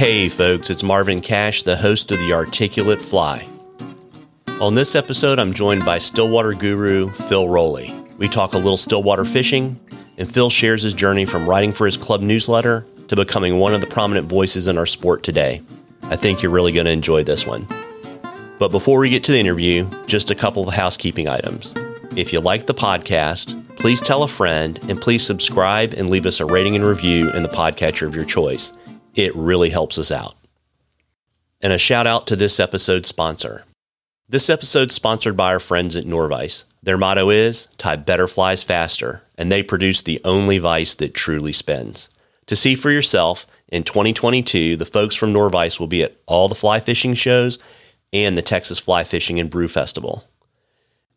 Hey, folks, it's Marvin Cash, the host of The Articulate Fly. On this episode, I'm joined by Stillwater guru Phil Rowley. We talk a little stillwater fishing, and Phil shares his journey from writing for his club newsletter to becoming one of the prominent voices in our sport today. I think you're really going to enjoy this one. But before we get to the interview, just a couple of housekeeping items. If you like the podcast, please tell a friend and please subscribe and leave us a rating and review in the podcatcher of your choice. It really helps us out. And a shout out to this episode's sponsor. This episode's sponsored by our friends at Norvise. Their motto is tie better flies faster, and they produce the only vice that truly spins. To see for yourself, in 2022, the folks from Norvise will be at all the fly fishing shows and the Texas Fly Fishing and Brew Festival.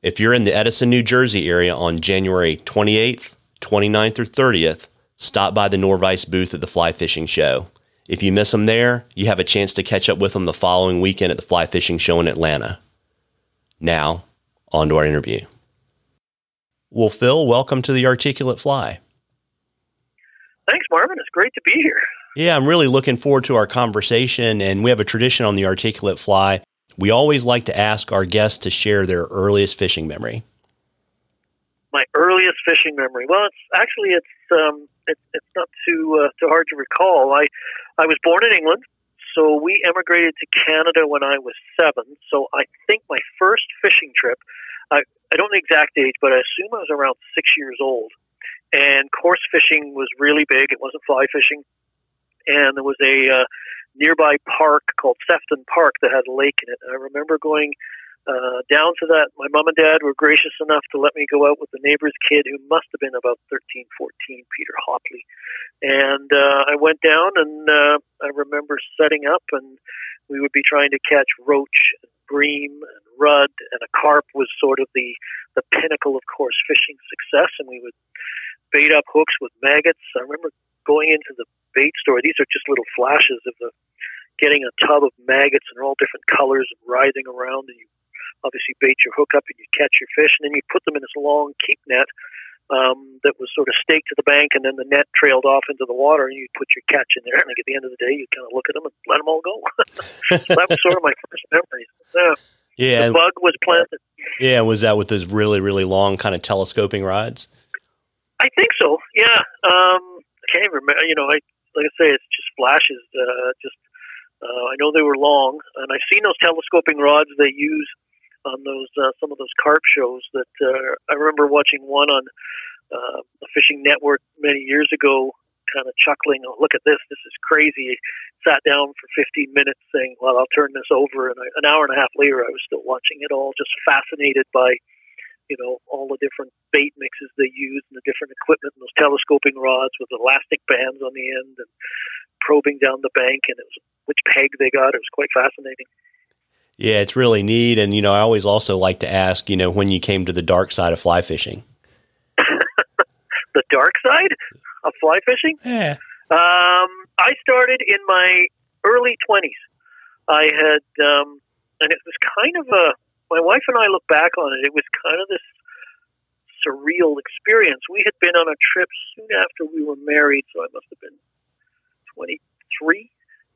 If you're in the Edison, New Jersey area on January 28th, 29th, or 30th, stop by the Norvise booth at the Fly Fishing Show. If you miss them there, you have a chance to catch up with them the following weekend at the Fly Fishing Show in Atlanta. Now, on to our interview. Well, Phil, welcome to the Articulate Fly. Thanks, Marvin. It's great to be here. Yeah, I'm really looking forward to our conversation. And we have a tradition on the Articulate Fly we always like to ask our guests to share their earliest fishing memory. My earliest fishing memory. Well, it's actually it's um, it, it's not too uh, too hard to recall. I I was born in England, so we emigrated to Canada when I was seven. So I think my first fishing trip. I I don't know the exact age, but I assume I was around six years old. And coarse fishing was really big. It wasn't fly fishing, and there was a uh, nearby park called Sefton Park that had a lake in it. And I remember going uh, down to that. My mom and dad were gracious enough to let me go out with the neighbor's kid, who must have been about 13, 14, Peter Hopley. And uh, I went down, and uh, I remember setting up, and we would be trying to catch roach, and bream, and rudd, and a carp was sort of the the pinnacle of coarse fishing success. And we would bait up hooks with maggots. I remember going into the bait store. These are just little flashes of the getting a tub of maggots and all different colors and writhing around and you obviously bait your hook up and you catch your fish and then you put them in this long keep net um, that was sort of staked to the bank and then the net trailed off into the water and you put your catch in there and like at the end of the day you kind of look at them and let them all go. so that was sort of my first memory. Yeah. Yeah, the bug was planted. Yeah, was that with those really, really long kind of telescoping rods? I think so. Yeah, um, I can't even remember. You know, I like I say, it's just flashes. Uh, just uh, I know they were long, and I've seen those telescoping rods they use on those uh, some of those carp shows. That uh, I remember watching one on uh, a fishing network many years ago, kind of chuckling, "Oh, look at this! This is crazy." Sat down for 15 minutes, saying, "Well, I'll turn this over." And I, an hour and a half later, I was still watching it all, just fascinated by you know all the different bait mixes they use and the different equipment and those telescoping rods with elastic bands on the end and probing down the bank and it was which peg they got. It was quite fascinating. Yeah, it's really neat. And, you know, I always also like to ask, you know, when you came to the dark side of fly fishing. the dark side of fly fishing? Yeah. Um, I started in my early 20s. I had, um, and it was kind of a, my wife and I look back on it, it was kind of this surreal experience. We had been on a trip soon after we were married, so I must have been 23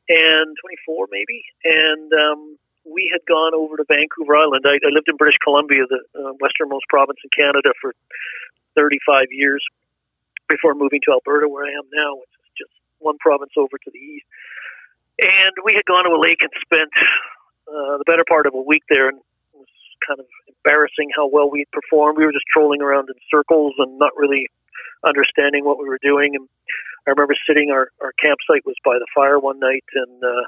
and 24 maybe, and um, we had gone over to Vancouver Island. I, I lived in British Columbia, the uh, westernmost province in Canada, for 35 years before moving to Alberta, where I am now, which is just one province over to the east. And we had gone to a lake and spent uh, the better part of a week there, and it was kind of embarrassing how well we performed. We were just trolling around in circles and not really understanding what we were doing. And I remember sitting our our campsite was by the fire one night, and uh,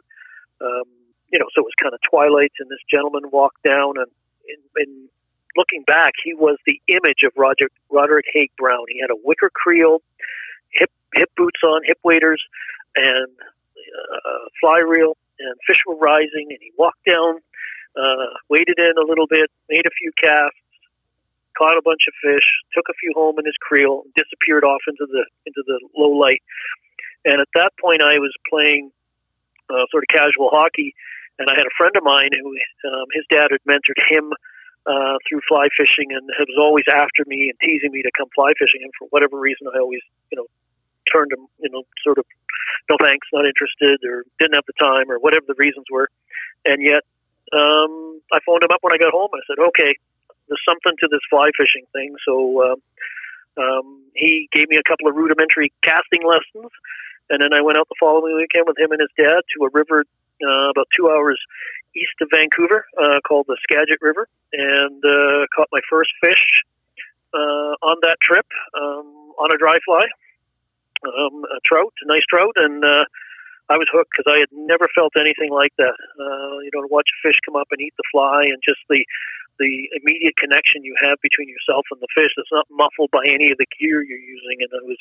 um, you know, so it was kind of twilight, and this gentleman walked down, and in, in looking back, he was the image of Roger Roderick Haig Brown. He had a wicker creel, hip hip boots on, hip waders, and uh, fly reel, and fish were rising, and he walked down, uh, waded in a little bit, made a few casts, caught a bunch of fish, took a few home in his creel, disappeared off into the into the low light. And at that point, I was playing uh, sort of casual hockey, and I had a friend of mine who um, his dad had mentored him uh, through fly fishing, and was always after me and teasing me to come fly fishing. And for whatever reason, I always you know turned him you know sort of no thanks, not interested, or didn't have the time, or whatever the reasons were. And yet, um, I phoned him up when I got home. I said, okay, there's something to this fly fishing thing. So uh, um, he gave me a couple of rudimentary casting lessons, and then I went out the following weekend with him and his dad to a river uh, about two hours east of Vancouver uh, called the Skagit River, and uh, caught my first fish uh, on that trip um, on a dry fly, um, a trout, a nice trout, and uh, I was hooked because I had never felt anything like that. Uh, you know, to watch a fish come up and eat the fly, and just the the immediate connection you have between yourself and the fish that's not muffled by any of the gear you're using. And I was,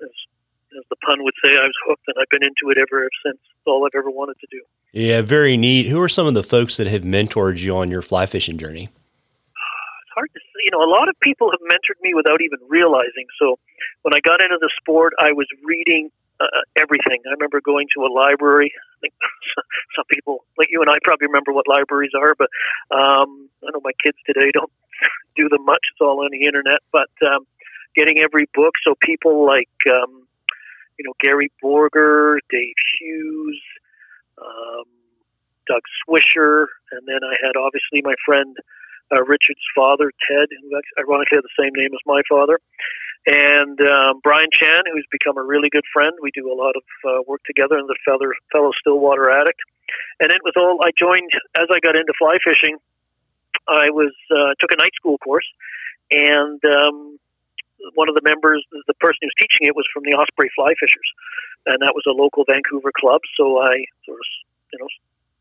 as, as the pun would say, I was hooked, and I've been into it ever since. It's all I've ever wanted to do. Yeah, very neat. Who are some of the folks that have mentored you on your fly fishing journey? It's hard to say. You know, a lot of people have mentored me without even realizing. So when I got into the sport, I was reading uh, everything. I remember going to a library. I think some people, like you and I, probably remember what libraries are, but um, I know my kids today don't do them much. It's all on the internet. But um, getting every book, so people like um, you know Gary Borger, Dave Hughes, um, Doug Swisher, and then I had obviously my friend uh, Richard's father, Ted, who ironically had the same name as my father and um, Brian Chan, who's become a really good friend. We do a lot of uh, work together, and the fellow, fellow Stillwater addict. And it was all I joined as I got into fly fishing. I was uh, took a night school course, and um, one of the members, the person who's teaching it, was from the Osprey Fly Fishers, and that was a local Vancouver club. So I sort of, you know,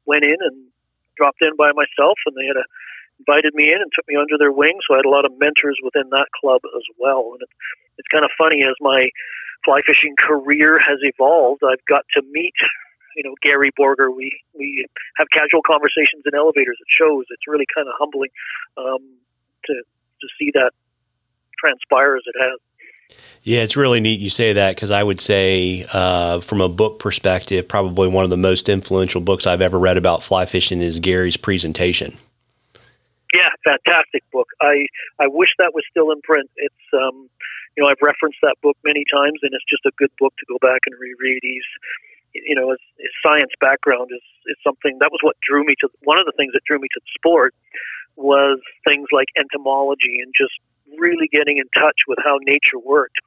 went in and dropped in by myself, and they had a invited me in and took me under their wing. So I had a lot of mentors within that club as well. And it's, it's kind of funny as my fly fishing career has evolved. I've got to meet, you know, Gary Borger. We we have casual conversations in elevators at shows. It's really kind of humbling um, to to see that transpire as it has. Yeah, it's really neat you say that because I would say, uh, from a book perspective, probably one of the most influential books I've ever read about fly fishing is Gary's presentation. Yeah, fantastic book. I I wish that was still in print. It's um, you know, I've referenced that book many times, and it's just a good book to go back and reread. He's you know, his, his science background is is something that was what drew me to one of the things that drew me to the sport was things like entomology and just really getting in touch with how nature worked.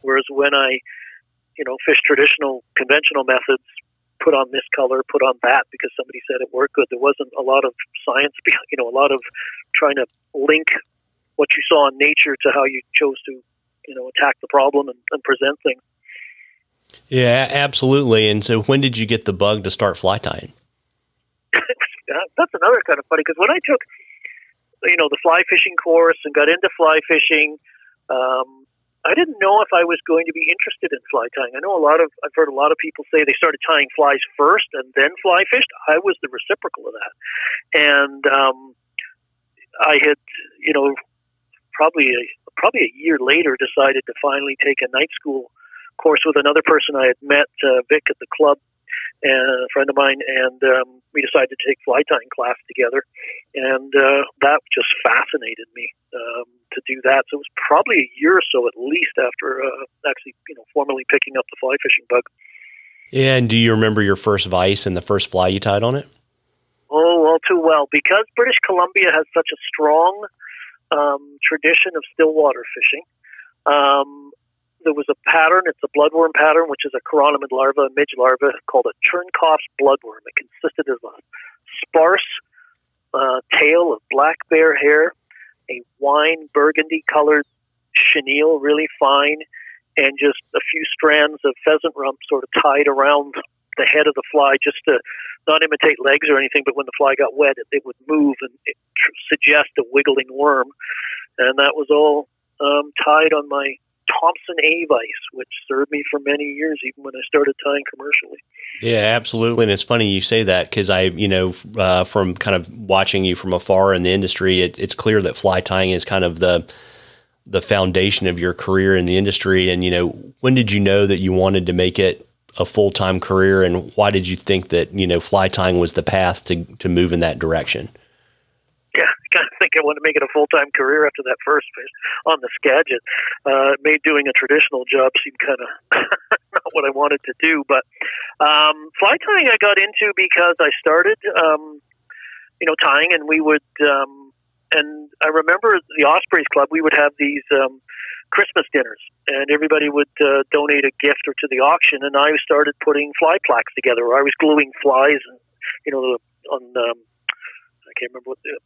Whereas when I, you know, fish traditional conventional methods, put on this color, put on that because somebody said it worked good. There wasn't a lot of science, you know, a lot of trying to link what you saw in nature to how you chose to, you know, attack the problem and, and present things. Yeah, absolutely. And so, when did you get the bug to start fly tying? That's another kind of funny because when I took, you know, the fly fishing course and got into fly fishing, um, I didn't know if I was going to be interested in fly tying. I know a lot of I've heard a lot of people say they started tying flies first and then fly fished. I was the reciprocal of that, and um, I had you know probably a, probably a year later decided to finally take a night school course with another person I had met, uh, Vic at the club, and a friend of mine, and um, we decided to take fly tying class together, and uh, that just fascinated me. Um, to do that. So it was probably a year or so at least after uh, actually, you know, formally picking up the fly fishing bug. And do you remember your first vice and the first fly you tied on it? Oh, all too well. Because British Columbia has such a strong um, tradition of stillwater fishing. Um, there was a pattern. It's a bloodworm pattern, which is a chironomid larva, a midge larva, called a Turnkoff's bloodworm. It consisted of a sparse uh, tail of black bear hair, a wine burgundy colored chenille, really fine, and just a few strands of pheasant rump sort of tied around the head of the fly just to not imitate legs or anything, but when the fly got wet, it, it would move and it tr- suggest a wiggling worm. And that was all um, tied on my Thompson A vice, which served me for many years, even when I started tying commercially. Yeah, absolutely. And it's funny you say that because I, you know, uh, from kind of watching you from afar in the industry, it, it's clear that fly tying is kind of the the foundation of your career in the industry. And you know, when did you know that you wanted to make it a full time career, and why did you think that you know fly tying was the path to to move in that direction? Kind of think I want to make it a full time career after that first fish on the Skagit. Uh, made doing a traditional job seem kind of not what I wanted to do. But um, fly tying I got into because I started, um, you know, tying, and we would. Um, and I remember the Ospreys Club. We would have these um, Christmas dinners, and everybody would uh, donate a gift or to the auction. And I started putting fly plaques together. I was gluing flies, and you know, on um, I can't remember what the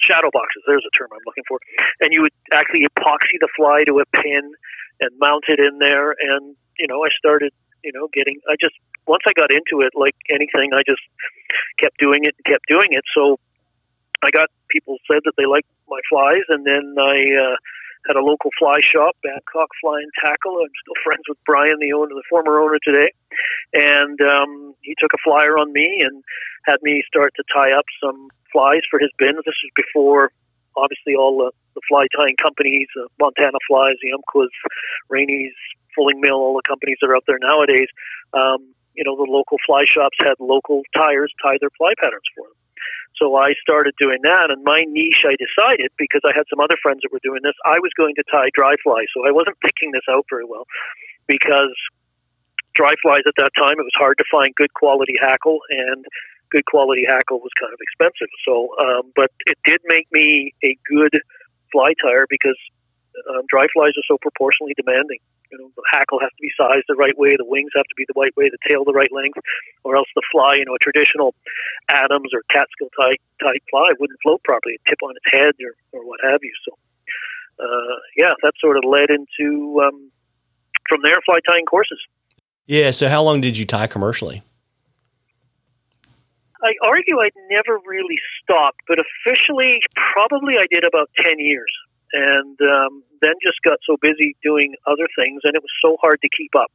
shadow boxes. There's a term I'm looking for. And you would actually epoxy the fly to a pin and mount it in there. And you know, I started, you know, getting. I just once I got into it, like anything, I just kept doing it and kept doing it. So I got people said that they liked my flies, and then I. Uh, had a local fly shop, Babcock Fly and Tackle. I'm still friends with Brian, the owner, the former owner today, and um, he took a flyer on me and had me start to tie up some flies for his bins. This was before, obviously, all the, the fly tying companies, uh, Montana Flies, the Umpquas, Rainy's, Fulling Mill, all the companies that are out there nowadays. Um, you know, the local fly shops had local tyers tie their fly patterns for them. So I started doing that, and my niche, I decided because I had some other friends that were doing this, I was going to tie dry flies. So I wasn't picking this out very well because dry flies at that time, it was hard to find good quality hackle, and good quality hackle was kind of expensive. So, um, but it did make me a good fly tyer because um, dry flies are so proportionally demanding. You know, the hackle has to be sized the right way, the wings have to be the right way, the tail the right length, or else the fly, you know, a traditional Adams or Catskill type type fly wouldn't float properly, It'd tip on its head or, or what have you. So, uh, yeah, that sort of led into um, from there fly tying courses. Yeah. So, how long did you tie commercially? I argue I'd never really stopped, but officially, probably I did about 10 years. And um, then just got so busy doing other things, and it was so hard to keep up.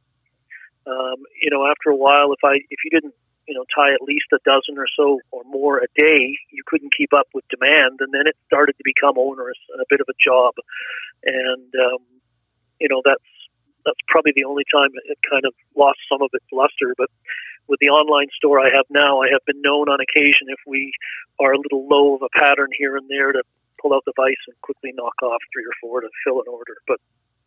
Um, you know, after a while, if I if you didn't you know tie at least a dozen or so or more a day, you couldn't keep up with demand, and then it started to become onerous and a bit of a job. And um, you know that's that's probably the only time it kind of lost some of its luster. But with the online store I have now, I have been known on occasion if we are a little low of a pattern here and there to pull out the vice and quickly knock off three or four to fill an order. But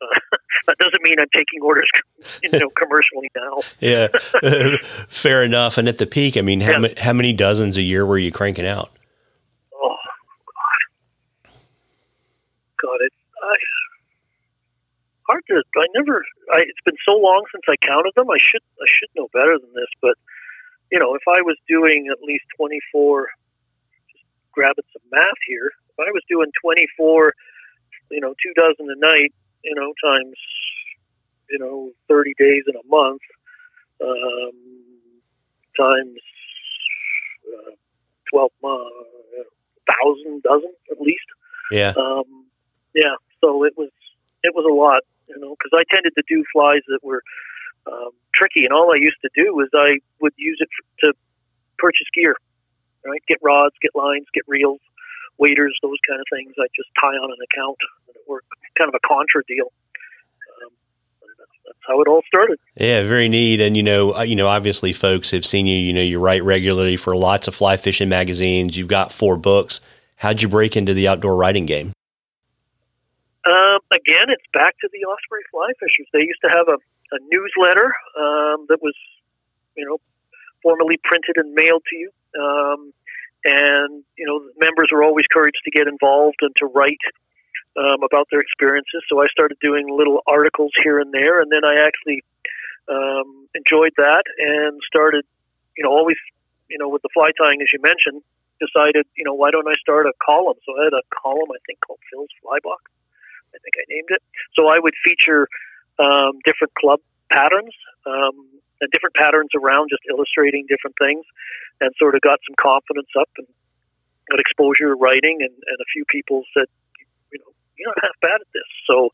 uh, that doesn't mean I'm taking orders, you know, commercially now. yeah, fair enough. And at the peak, I mean, how, yeah. ma- how many dozens a year were you cranking out? Oh God, God, it. Hard to. I never. I, it's been so long since I counted them. I should. I should know better than this. But you know, if I was doing at least twenty four, just grabbing some math here. If I was doing twenty four, you know, two dozen a night, you know, times, you know, thirty days in a month, um, times uh, twelve uh, thousand dozen at least. Yeah. Um, yeah. So it was it was a lot you know, because I tended to do flies that were um, tricky, and all I used to do was I would use it to purchase gear, right? Get rods, get lines, get reels, waders, those kind of things. I just tie on an account, and it worked. Kind of a contra deal. Um, that's how it all started. Yeah, very neat. And you know, uh, you know, obviously, folks have seen you. You know, you write regularly for lots of fly fishing magazines. You've got four books. How'd you break into the outdoor writing game? Um, again, it's back to the Osprey Fly Fishers. They used to have a, a newsletter um, that was, you know, formally printed and mailed to you. Um, and, you know, members were always encouraged to get involved and to write um, about their experiences. So I started doing little articles here and there. And then I actually um, enjoyed that and started, you know, always, you know, with the fly tying, as you mentioned, decided, you know, why don't I start a column? So I had a column, I think, called Phil's Fly Box I think I named it. So I would feature um, different club patterns um, and different patterns around, just illustrating different things, and sort of got some confidence up and got exposure writing. And, and a few people said, you know, you're not half bad at this. So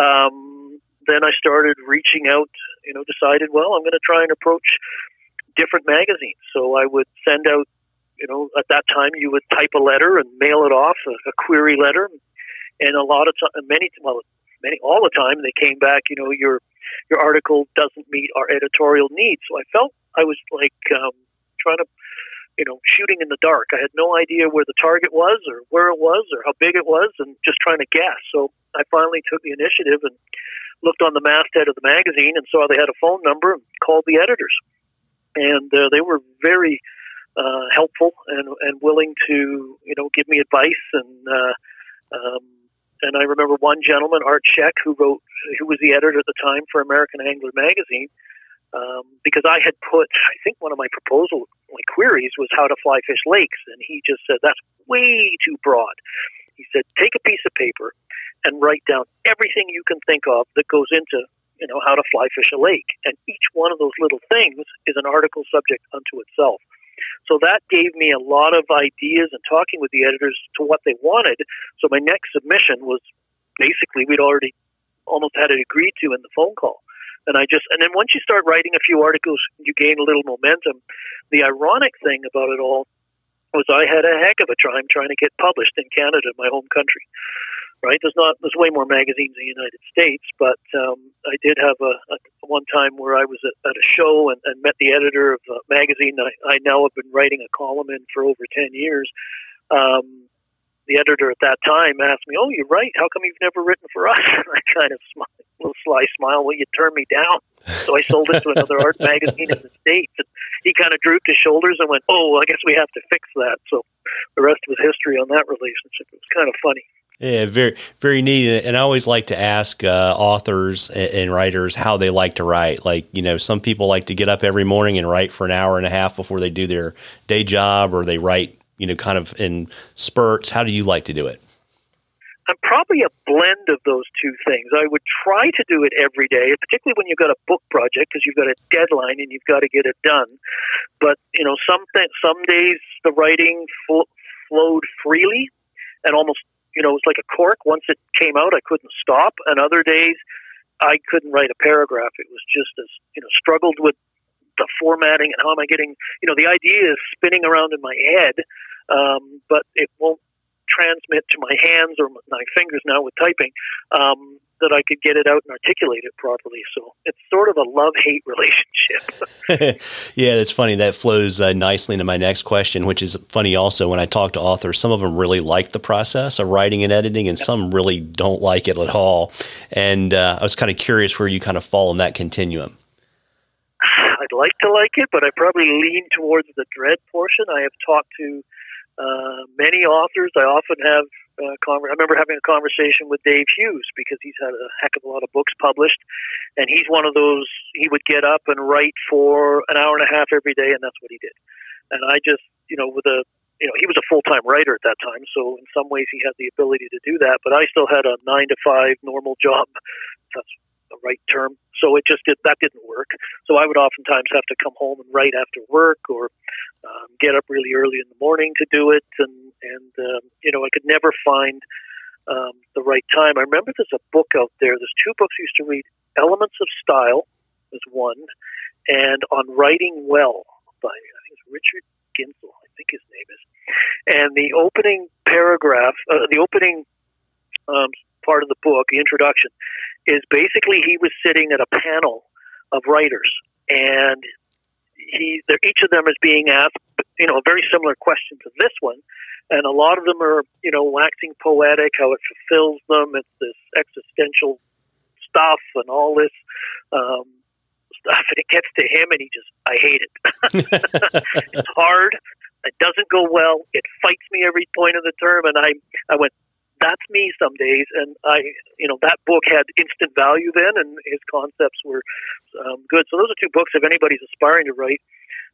um, then I started reaching out. You know, decided, well, I'm going to try and approach different magazines. So I would send out you know, at that time you would type a letter and mail it off, a, a query letter, a lot of time, many well, many all the time they came back. You know, your your article doesn't meet our editorial needs. So I felt I was like um, trying to, you know, shooting in the dark. I had no idea where the target was or where it was or how big it was, and just trying to guess. So I finally took the initiative and looked on the masthead of the magazine and saw they had a phone number and called the editors. And uh, they were very uh, helpful and and willing to you know give me advice and uh, um, and I remember one gentleman Art Scheck who wrote who was the editor at the time for American Angler magazine um, because I had put I think one of my proposal my queries was how to fly fish lakes and he just said that's way too broad. He said take a piece of paper and write down everything you can think of that goes into you know how to fly fish a lake and each one of those little things is an article subject unto itself. So that gave me a lot of ideas and talking with the editors to what they wanted. So my next submission was basically we'd already almost had it agreed to in the phone call. And I just, and then once you start writing a few articles, you gain a little momentum. The ironic thing about it all was I had a heck of a time trying to get published in Canada, my home country right? There's not there's way more magazines in the United States, but um, I did have a, a one time where I was at, at a show and, and met the editor of a magazine that I, I now have been writing a column in for over ten years. Um, the editor at that time asked me, "Oh, you're right. How come you've never written for us?" And I kind of smiled, a little sly smile. Well, you turned me down, so I sold it to another art magazine in the states. And he kind of drooped his shoulders and went, "Oh, I guess we have to fix that." So the rest was history on that relationship. It was kind of funny. Yeah, very very neat. And I always like to ask uh, authors and writers how they like to write. Like you know, some people like to get up every morning and write for an hour and a half before they do their day job, or they write you know kind of in spurts. How do you like to do it? I'm probably a blend of those two things. I would try to do it every day, particularly when you've got a book project because you've got a deadline and you've got to get it done. But you know, some th- some days the writing fl- flowed freely and almost you know, it was like a cork. Once it came out, I couldn't stop. And other days, I couldn't write a paragraph. It was just as, you know, struggled with the formatting and how am I getting, you know, the idea is spinning around in my head, um, but it won't transmit to my hands or my fingers now with typing. Um, that I could get it out and articulate it properly. So it's sort of a love hate relationship. yeah, that's funny. That flows uh, nicely into my next question, which is funny also when I talk to authors, some of them really like the process of writing and editing, and some really don't like it at all. And uh, I was kind of curious where you kind of fall in that continuum. I'd like to like it, but I probably lean towards the dread portion. I have talked to uh, many authors. I often have I remember having a conversation with Dave Hughes because he's had a heck of a lot of books published, and he's one of those. He would get up and write for an hour and a half every day, and that's what he did. And I just, you know, with a, you know, he was a full time writer at that time, so in some ways he had the ability to do that. But I still had a nine to five normal job. That's the right term. So it just did that didn't work. So I would oftentimes have to come home and write after work, or um, get up really early in the morning to do it, and and um, you know I could never find um, the right time. I remember there's a book out there. There's two books I used to read. Elements of Style is one, and On Writing Well by I think it's Richard Ginzel. I think his name is. And the opening paragraph, uh, the opening um, part of the book, the introduction, is basically he was sitting at a panel of writers, and he, each of them is being asked, you know, a very similar question to this one, and a lot of them are you know waxing poetic how it fulfills them it's this existential stuff and all this um, stuff and it gets to him and he just i hate it. It's hard it doesn't go well it fights me every point of the term and i i went that's me some days and i you know that book had instant value then and his concepts were um, good. So those are two books if anybody's aspiring to write.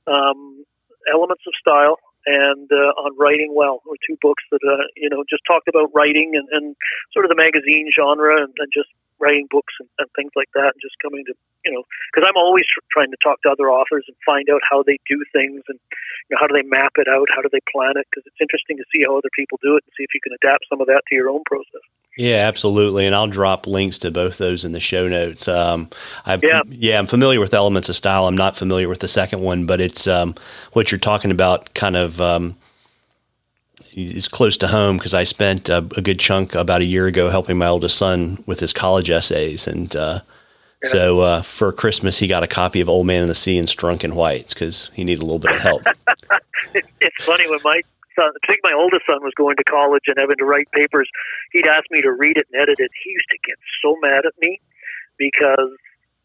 Um, elements of style and uh, on writing well were two books that uh, you know just talked about writing and, and sort of the magazine genre and, and just writing books and, and things like that and just coming to you know because I'm always trying to talk to other authors and find out how they do things and you know how do they map it out how do they plan it because it's interesting to see how other people do it and see if you can adapt some of that to your own process. Yeah, absolutely. And I'll drop links to both those in the show notes. Um, I'm, yeah. yeah, I'm familiar with Elements of Style. I'm not familiar with the second one, but it's um, what you're talking about kind of um, is close to home because I spent a, a, good chunk about a year ago helping my oldest son with his college essays. And uh, yeah. so uh, for Christmas, he got a copy of Old Man in the Sea and Strunk and Whites because he needed a little bit of help. it's funny when my son, I think my oldest son was going to college and having to write papers. He'd ask me to read it and edit it. He used to get so mad at me because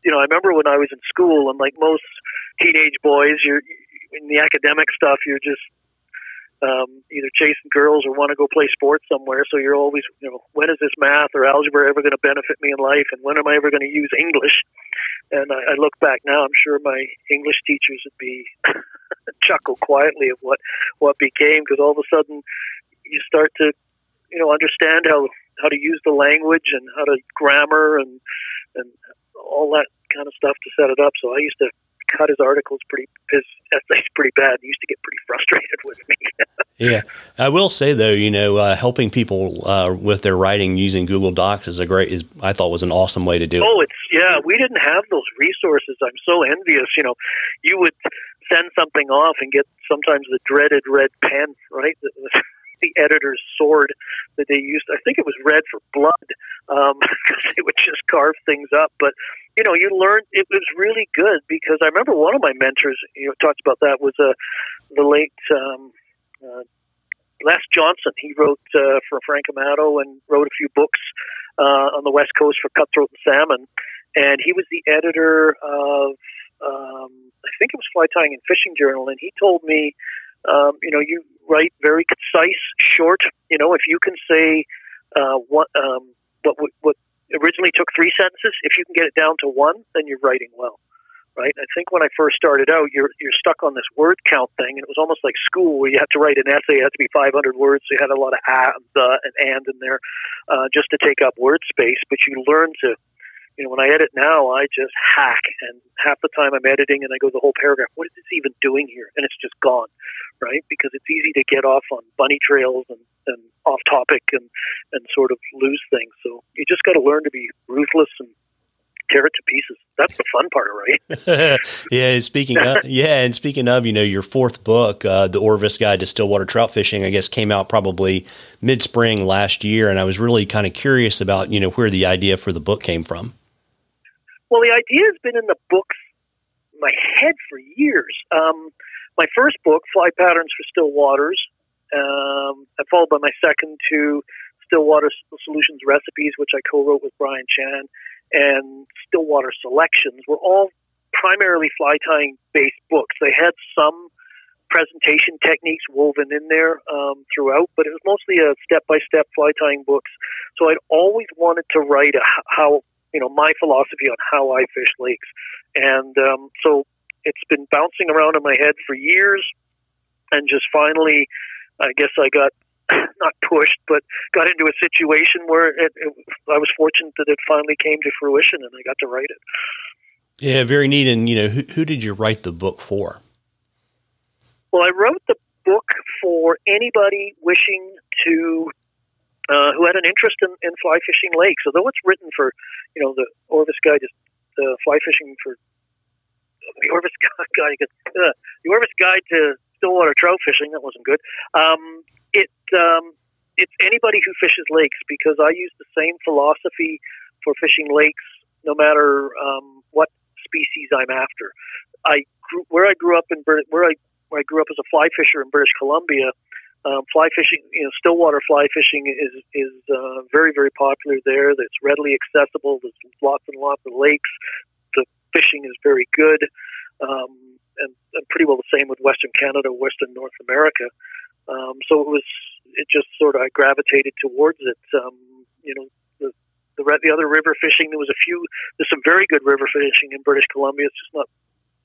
you know I remember when I was in school and like most teenage boys, you're in the academic stuff. You're just um, either chasing girls or want to go play sports somewhere. So you're always, you know, when is this math or algebra ever going to benefit me in life, and when am I ever going to use English? And I, I look back now, I'm sure my English teachers would be chuckle quietly of what what became because all of a sudden you start to, you know, understand how how to use the language and how to grammar and and all that kind of stuff to set it up. So I used to cut his articles pretty his essays pretty bad. He used to get pretty frustrated. Yeah, I will say though, you know, uh, helping people uh, with their writing using Google Docs is a great is I thought was an awesome way to do it. Oh, it's yeah, we didn't have those resources. I'm so envious. You know, you would send something off and get sometimes the dreaded red pen, right? the editor's sword that they used. I think it was red for blood because um, they would just carve things up. But you know, you learned it was really good because I remember one of my mentors, you know, talked about that was uh, the late um, uh, Les Johnson. He wrote uh, for Frank Amato and wrote a few books uh, on the West Coast for Cutthroat and Salmon, and he was the editor of. Um, I think it was Fly Tying and Fishing Journal, and he told me um, you know, you write very concise, short. You know, if you can say uh, what um, what what originally took three sentences, if you can get it down to one, then you're writing well, right? I think when I first started out, you're you're stuck on this word count thing, and it was almost like school where you had to write an essay, it had to be 500 words, so you had a lot of and, uh, and and in there uh, just to take up word space, but you learn to you know, when I edit now, I just hack, and half the time I'm editing and I go the whole paragraph. What is this even doing here? And it's just gone, right? Because it's easy to get off on bunny trails and, and off topic and and sort of lose things. So you just got to learn to be ruthless and tear it to pieces. That's the fun part, right? yeah. Speaking of, yeah, and speaking of, you know, your fourth book, uh, the Orvis Guide to Stillwater Trout Fishing, I guess came out probably mid spring last year, and I was really kind of curious about you know where the idea for the book came from. Well, the idea has been in the books, my head for years. Um, my first book, Fly Patterns for Still Waters, um, and followed by my second two, Stillwater Solutions Recipes, which I co-wrote with Brian Chan, and Stillwater Selections, were all primarily fly tying based books. They had some presentation techniques woven in there um, throughout, but it was mostly a step by step fly tying books. So I'd always wanted to write a, how you know my philosophy on how I fish lakes, and um, so it's been bouncing around in my head for years, and just finally, I guess I got not pushed, but got into a situation where it, it, I was fortunate that it finally came to fruition, and I got to write it. Yeah, very neat. And you know, who, who did you write the book for? Well, I wrote the book for anybody wishing to uh, who had an interest in, in fly fishing lakes. Although it's written for, you know, the Orvis guide is the fly fishing for the Orvis guide, uh, the Orvis guide to stillwater trout fishing. That wasn't good. Um, it um, it's anybody who fishes lakes because I use the same philosophy for fishing lakes, no matter um, what species I'm after. I grew, where I grew up in where I where I grew up as a fly fisher in British Columbia. Um, fly fishing, you know, stillwater fly fishing is is uh, very very popular there. It's readily accessible. There's lots and lots of lakes. The fishing is very good, um, and, and pretty well the same with Western Canada, Western North America. Um, so it was it just sort of I gravitated towards it. Um, you know, the, the the other river fishing. There was a few. There's some very good river fishing in British Columbia. It's just not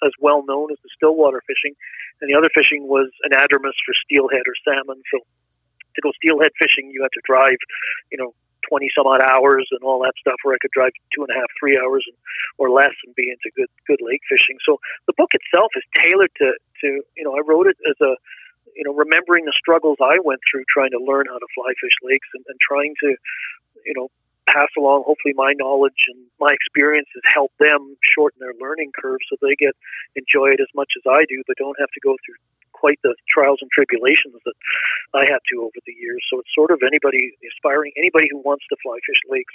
as well known as the stillwater fishing, and the other fishing was anadromous for steelhead or salmon. So to go steelhead fishing, you had to drive, you know, twenty some odd hours and all that stuff. Where I could drive two and a half, three hours and, or less and be into good good lake fishing. So the book itself is tailored to to you know I wrote it as a you know remembering the struggles I went through trying to learn how to fly fish lakes and, and trying to you know pass along hopefully my knowledge and my experiences help them shorten their learning curve so they get enjoy it as much as I do but don't have to go through quite the trials and tribulations that I had to over the years so it's sort of anybody aspiring anybody who wants to fly fish lakes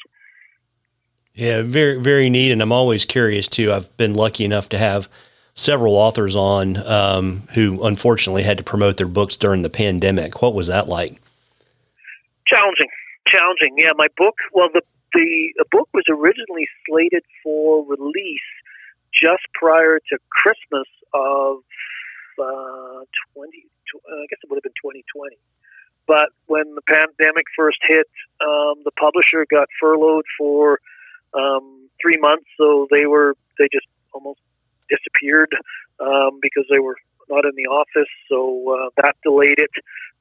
yeah very very neat and I'm always curious too I've been lucky enough to have several authors on um, who unfortunately had to promote their books during the pandemic. What was that like? Challenging, challenging. Yeah, my book. Well, the the book was originally slated for release just prior to Christmas of uh, 20, I guess it would have been 2020. But when the pandemic first hit, um, the publisher got furloughed for um, three months, so they were they just almost disappeared um, because they were not in the office. So uh, that delayed it.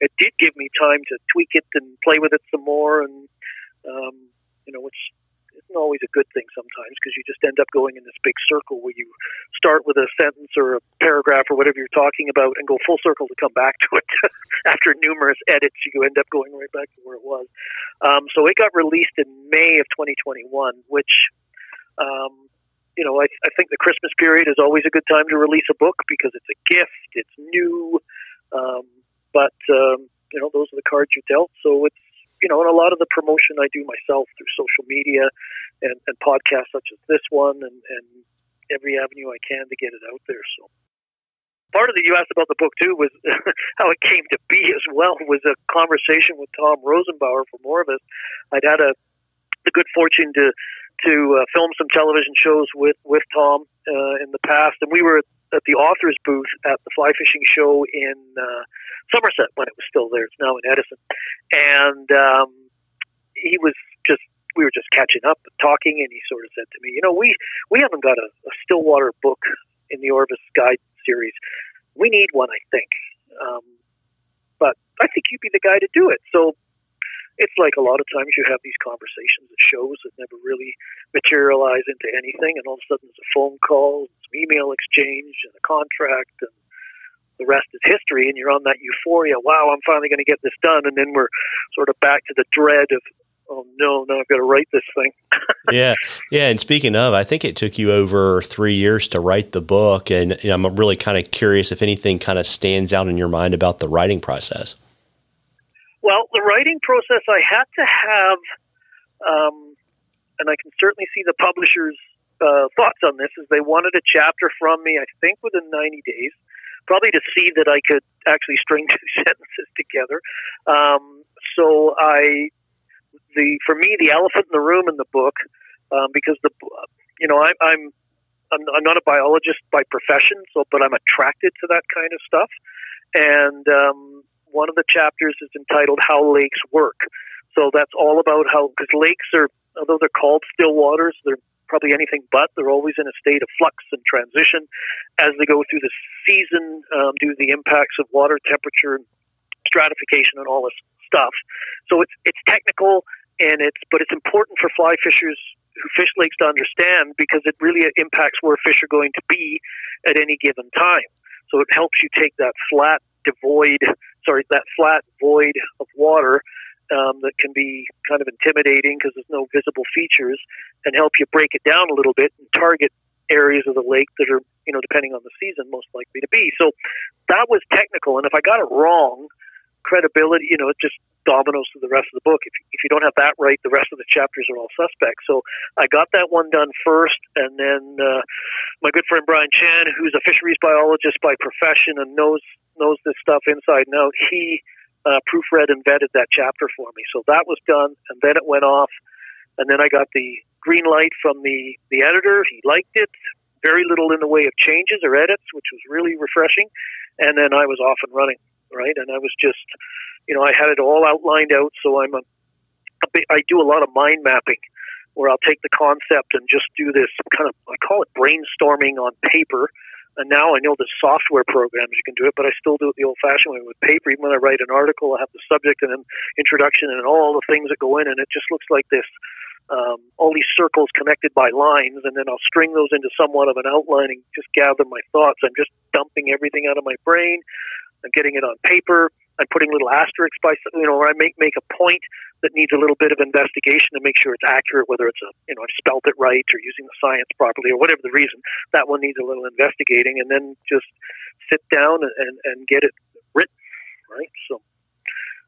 It did give me time to tweak it and play with it some more, and um, you know, which isn't always a good thing sometimes because you just end up going in this big circle where you start with a sentence or a paragraph or whatever you're talking about and go full circle to come back to it. After numerous edits, you end up going right back to where it was. Um, so it got released in May of 2021, which, um, you know, I, I think the Christmas period is always a good time to release a book because it's a gift, it's new, um, but um, you know those are the cards you dealt. So it's you know, and a lot of the promotion I do myself through social media and, and podcasts such as this one and, and every avenue I can to get it out there. So part of the you asked about the book too was how it came to be as well was a conversation with Tom Rosenbauer from Orvis. I'd had a the good fortune to to uh, film some television shows with with Tom uh, in the past, and we were at the authors booth at the fly fishing show in uh, Somerset when it was still there. It's now in Edison, and um, he was just we were just catching up and talking, and he sort of said to me, "You know, we we haven't got a, a Stillwater book in the Orvis Guide series. We need one, I think, um, but I think you'd be the guy to do it." So it's like a lot of times you have these conversations at shows that never really materialize into anything, and all of a sudden there's a phone call, some email exchange, and a contract, and the rest is history. And you're on that euphoria. Wow, I'm finally going to get this done, and then we're sort of back to the dread of. Oh no! Now I've got to write this thing. yeah, yeah. And speaking of, I think it took you over three years to write the book, and you know, I'm really kind of curious if anything kind of stands out in your mind about the writing process. Well, the writing process, I had to have, um, and I can certainly see the publisher's uh, thoughts on this, is they wanted a chapter from me, I think, within 90 days, probably to see that I could actually string two sentences together. Um, so I, the for me, the elephant in the room in the book, um, because the, you know, I, I'm I'm, I'm not a biologist by profession, so but I'm attracted to that kind of stuff, and um, one of the chapters is entitled How Lakes Work. So that's all about how, because lakes are, although they're called still waters, they're probably anything but. They're always in a state of flux and transition as they go through the season um, due to the impacts of water temperature stratification and all this stuff. So it's it's technical and it's but it's important for fly fishers who fish lakes to understand because it really impacts where fish are going to be at any given time. So it helps you take that flat, devoid sorry, that flat void of water um, that can be kind of intimidating because there's no visible features, and help you break it down a little bit and target areas of the lake that are, you know, depending on the season, most likely to be. So that was technical, and if I got it wrong, credibility, you know, it just dominoes to the rest of the book. If, if you don't have that right, the rest of the chapters are all suspect. So I got that one done first, and then uh, my good friend Brian Chan, who's a fisheries biologist by profession and knows knows this stuff inside and out, he uh, proofread and vetted that chapter for me. So that was done, and then it went off, and then I got the green light from the the editor. He liked it. Very little in the way of changes or edits, which was really refreshing. And then I was off and running, right? And I was just, you know, I had it all outlined out. So I'm a, a bit, I do a lot of mind mapping where I'll take the concept and just do this kind of, I call it brainstorming on paper and now I know the software programs you can do it, but I still do it the old-fashioned way with paper. Even when I write an article, I have the subject and an introduction and all the things that go in, and it just looks like this. Um, all these circles connected by lines, and then I'll string those into somewhat of an outline and just gather my thoughts. I'm just dumping everything out of my brain. I'm getting it on paper. I'm putting little asterisks by, you know, where I make make a point that needs a little bit of investigation to make sure it's accurate, whether it's a, you know, I've spelt it right or using the science properly or whatever the reason. That one needs a little investigating, and then just sit down and, and, get it written, right? So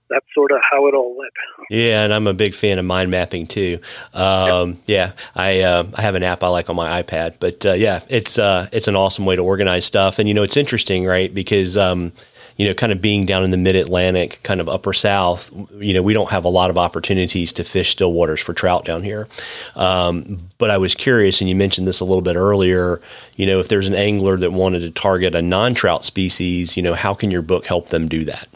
that's sort of how it all went. Yeah, and I'm a big fan of mind mapping too. Um, yep. Yeah, I uh, I have an app I like on my iPad, but uh, yeah, it's uh, it's an awesome way to organize stuff. And you know, it's interesting, right? Because um, you know, kind of being down in the mid Atlantic, kind of upper south, you know, we don't have a lot of opportunities to fish still waters for trout down here. Um, but I was curious, and you mentioned this a little bit earlier, you know, if there's an angler that wanted to target a non trout species, you know, how can your book help them do that?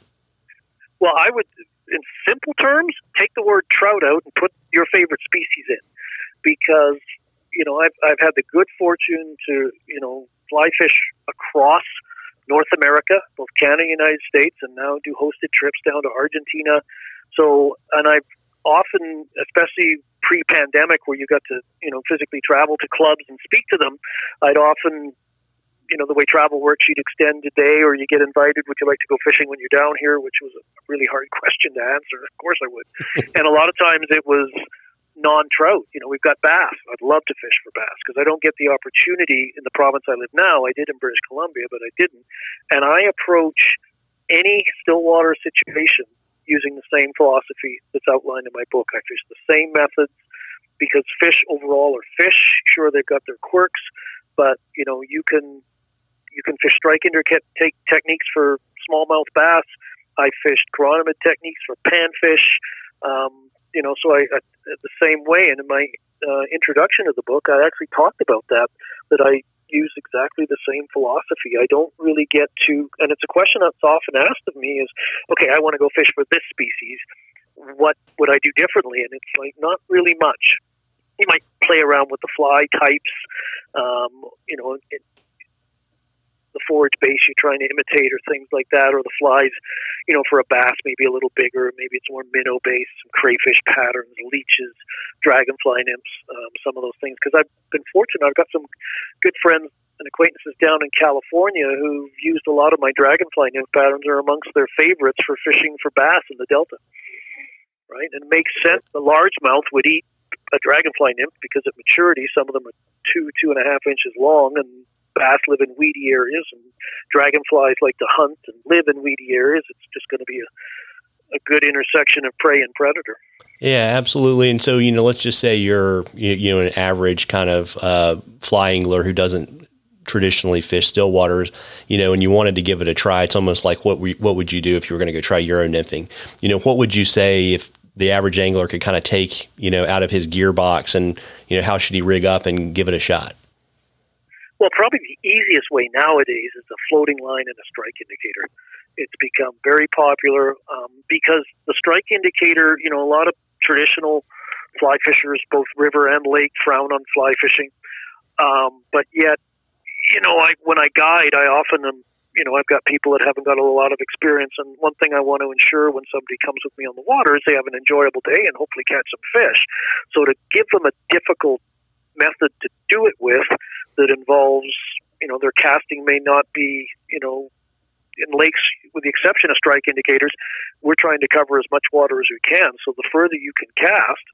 Well, I would, in simple terms, take the word trout out and put your favorite species in because, you know, I've, I've had the good fortune to, you know, fly fish across North America, both Canada and United States, and now do hosted trips down to Argentina. So, and I've often, especially pre-pandemic, where you got to you know physically travel to clubs and speak to them, I'd often, you know, the way travel works, you'd extend a day, or you get invited. Would you like to go fishing when you're down here? Which was a really hard question to answer. Of course, I would. and a lot of times it was non-trout. You know, we've got bass. I'd love to fish for bass because I don't get the opportunity in the province I live now. I did in British Columbia, but I didn't. And I approach any stillwater situation using the same philosophy that's outlined in my book. I fish the same methods because fish overall are fish. Sure, they've got their quirks, but you know, you can you can fish strike take techniques for smallmouth bass. I fished chironomid techniques for panfish. Um, you know, so I, I the same way. And in my uh, introduction to the book, I actually talked about that. That I use exactly the same philosophy. I don't really get to, and it's a question that's often asked of me: is okay, I want to go fish for this species. What would I do differently? And it's like not really much. You might play around with the fly types, um, you know, the forage base you're trying to imitate or things like that, or the flies, you know, for a bass, maybe a little bigger, maybe it's more minnow based, some crayfish patterns, leeches, dragonfly nymphs, um, some of those things. Because I've been fortunate, I've got some good friends and acquaintances down in California who've used a lot of my dragonfly nymph patterns are amongst their favorites for fishing for bass in the Delta. Right? And it makes sense. The largemouth would eat a dragonfly nymph because at maturity, some of them are two, two and a half inches long, and bass live in weedy areas, and dragonflies like to hunt and live in weedy areas. It's just going to be a, a good intersection of prey and predator. Yeah, absolutely. And so, you know, let's just say you're, you, you know, an average kind of uh, fly angler who doesn't traditionally fish still waters, you know, and you wanted to give it a try. It's almost like what we, what would you do if you were going to go try Euro nymphing? You know, what would you say if the average angler could kind of take, you know, out of his gearbox and, you know, how should he rig up and give it a shot? Well, probably the easiest way nowadays is a floating line and a strike indicator. It's become very popular um, because the strike indicator, you know, a lot of traditional fly fishers, both river and lake, frown on fly fishing. Um, but yet, you know, I when I guide, I often am, you know, I've got people that haven't got a lot of experience, and one thing I want to ensure when somebody comes with me on the water is they have an enjoyable day and hopefully catch some fish. So to give them a difficult method to do it with, that involves, you know, their casting may not be, you know, in lakes, with the exception of strike indicators, we're trying to cover as much water as we can. So the further you can cast,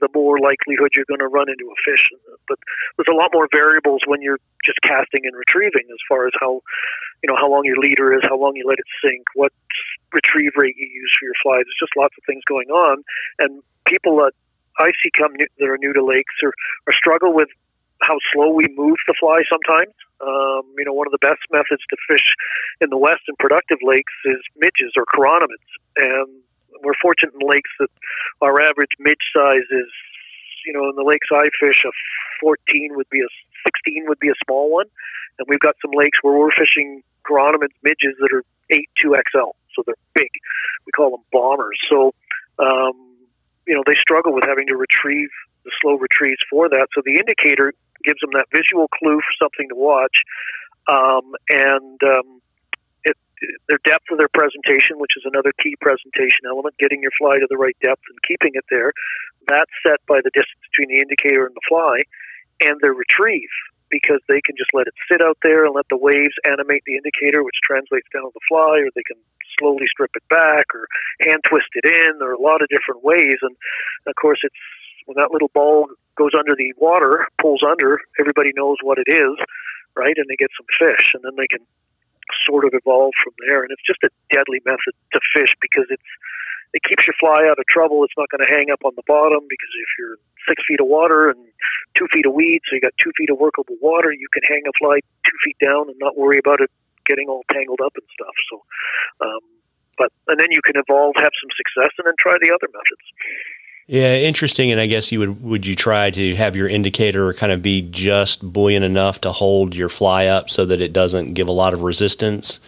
the more likelihood you're going to run into a fish. But there's a lot more variables when you're just casting and retrieving, as far as how, you know, how long your leader is, how long you let it sink, what retrieve rate you use for your flies. There's just lots of things going on, and people that I see come new, that are new to lakes or, or struggle with how slow we move the fly sometimes. Um, you know, one of the best methods to fish in the west in productive lakes is midges or chironomids. And we're fortunate in lakes that our average midge size is, you know, in the lakes I fish, a 14 would be a 16 would be a small one. And we've got some lakes where we're fishing chironomids midges that are 8 2XL. So they're big. We call them bombers. So, um, you know, they struggle with having to retrieve the slow retrieves for that. So the indicator gives them that visual clue for something to watch, um, and um, it, their depth of their presentation, which is another key presentation element, getting your fly to the right depth and keeping it there. That's set by the distance between the indicator and the fly, and their retrieve because they can just let it sit out there and let the waves animate the indicator, which translates down to the fly, or they can slowly strip it back or hand twist it in. There are a lot of different ways, and of course, it's when that little ball goes under the water, pulls under, everybody knows what it is, right? And they get some fish, and then they can sort of evolve from there. And it's just a deadly method to fish because it's it keeps your fly out of trouble. It's not going to hang up on the bottom because if you're six feet of water and two feet of weed, so you got two feet of workable water, you can hang a fly two feet down and not worry about it getting all tangled up and stuff. So, um, but and then you can evolve, have some success, and then try the other methods. Yeah, interesting. And I guess you would would you try to have your indicator kind of be just buoyant enough to hold your fly up so that it doesn't give a lot of resistance?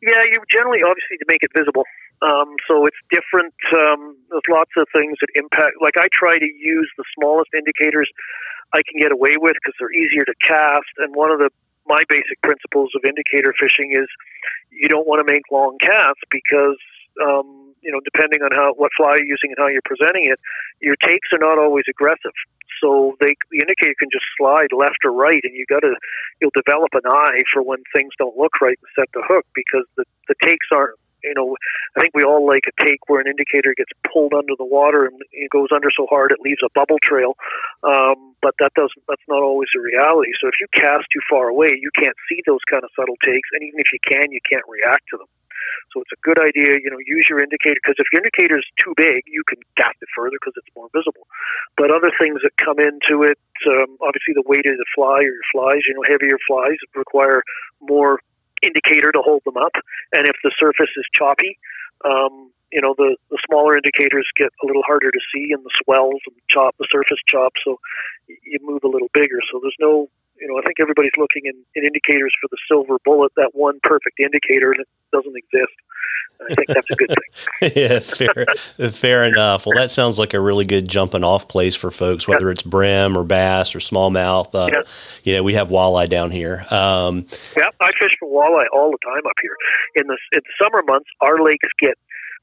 Yeah, you generally obviously to make it visible. Um, so it's different. Um, there's lots of things that impact. Like I try to use the smallest indicators I can get away with because they're easier to cast. And one of the my basic principles of indicator fishing is you don't want to make long casts because um, you know, depending on how what fly you're using and how you're presenting it, your takes are not always aggressive. So they the indicator can just slide left or right, and you got to you'll develop an eye for when things don't look right and set the hook because the the takes aren't. You know, I think we all like a take where an indicator gets pulled under the water and it goes under so hard it leaves a bubble trail. Um, but that doesn't. That's not always a reality. So if you cast too far away, you can't see those kind of subtle takes, and even if you can, you can't react to them. So it's a good idea, you know, use your indicator because if your indicator is too big, you can cast it further because it's more visible. But other things that come into it, um, obviously the weight of the fly or your flies, you know, heavier flies require more indicator to hold them up. And if the surface is choppy, um, you know the the smaller indicators get a little harder to see and the swells and chop the surface chop so you move a little bigger so there's no you know, I think everybody's looking in, in indicators for the silver bullet, that one perfect indicator, and it doesn't exist. I think that's a good thing. yeah, fair, fair enough. Well, that sounds like a really good jumping off place for folks, whether it's brim or bass or smallmouth. Uh, yeah. You know, we have walleye down here. Um, yeah, I fish for walleye all the time up here. In the in the summer months, our lakes get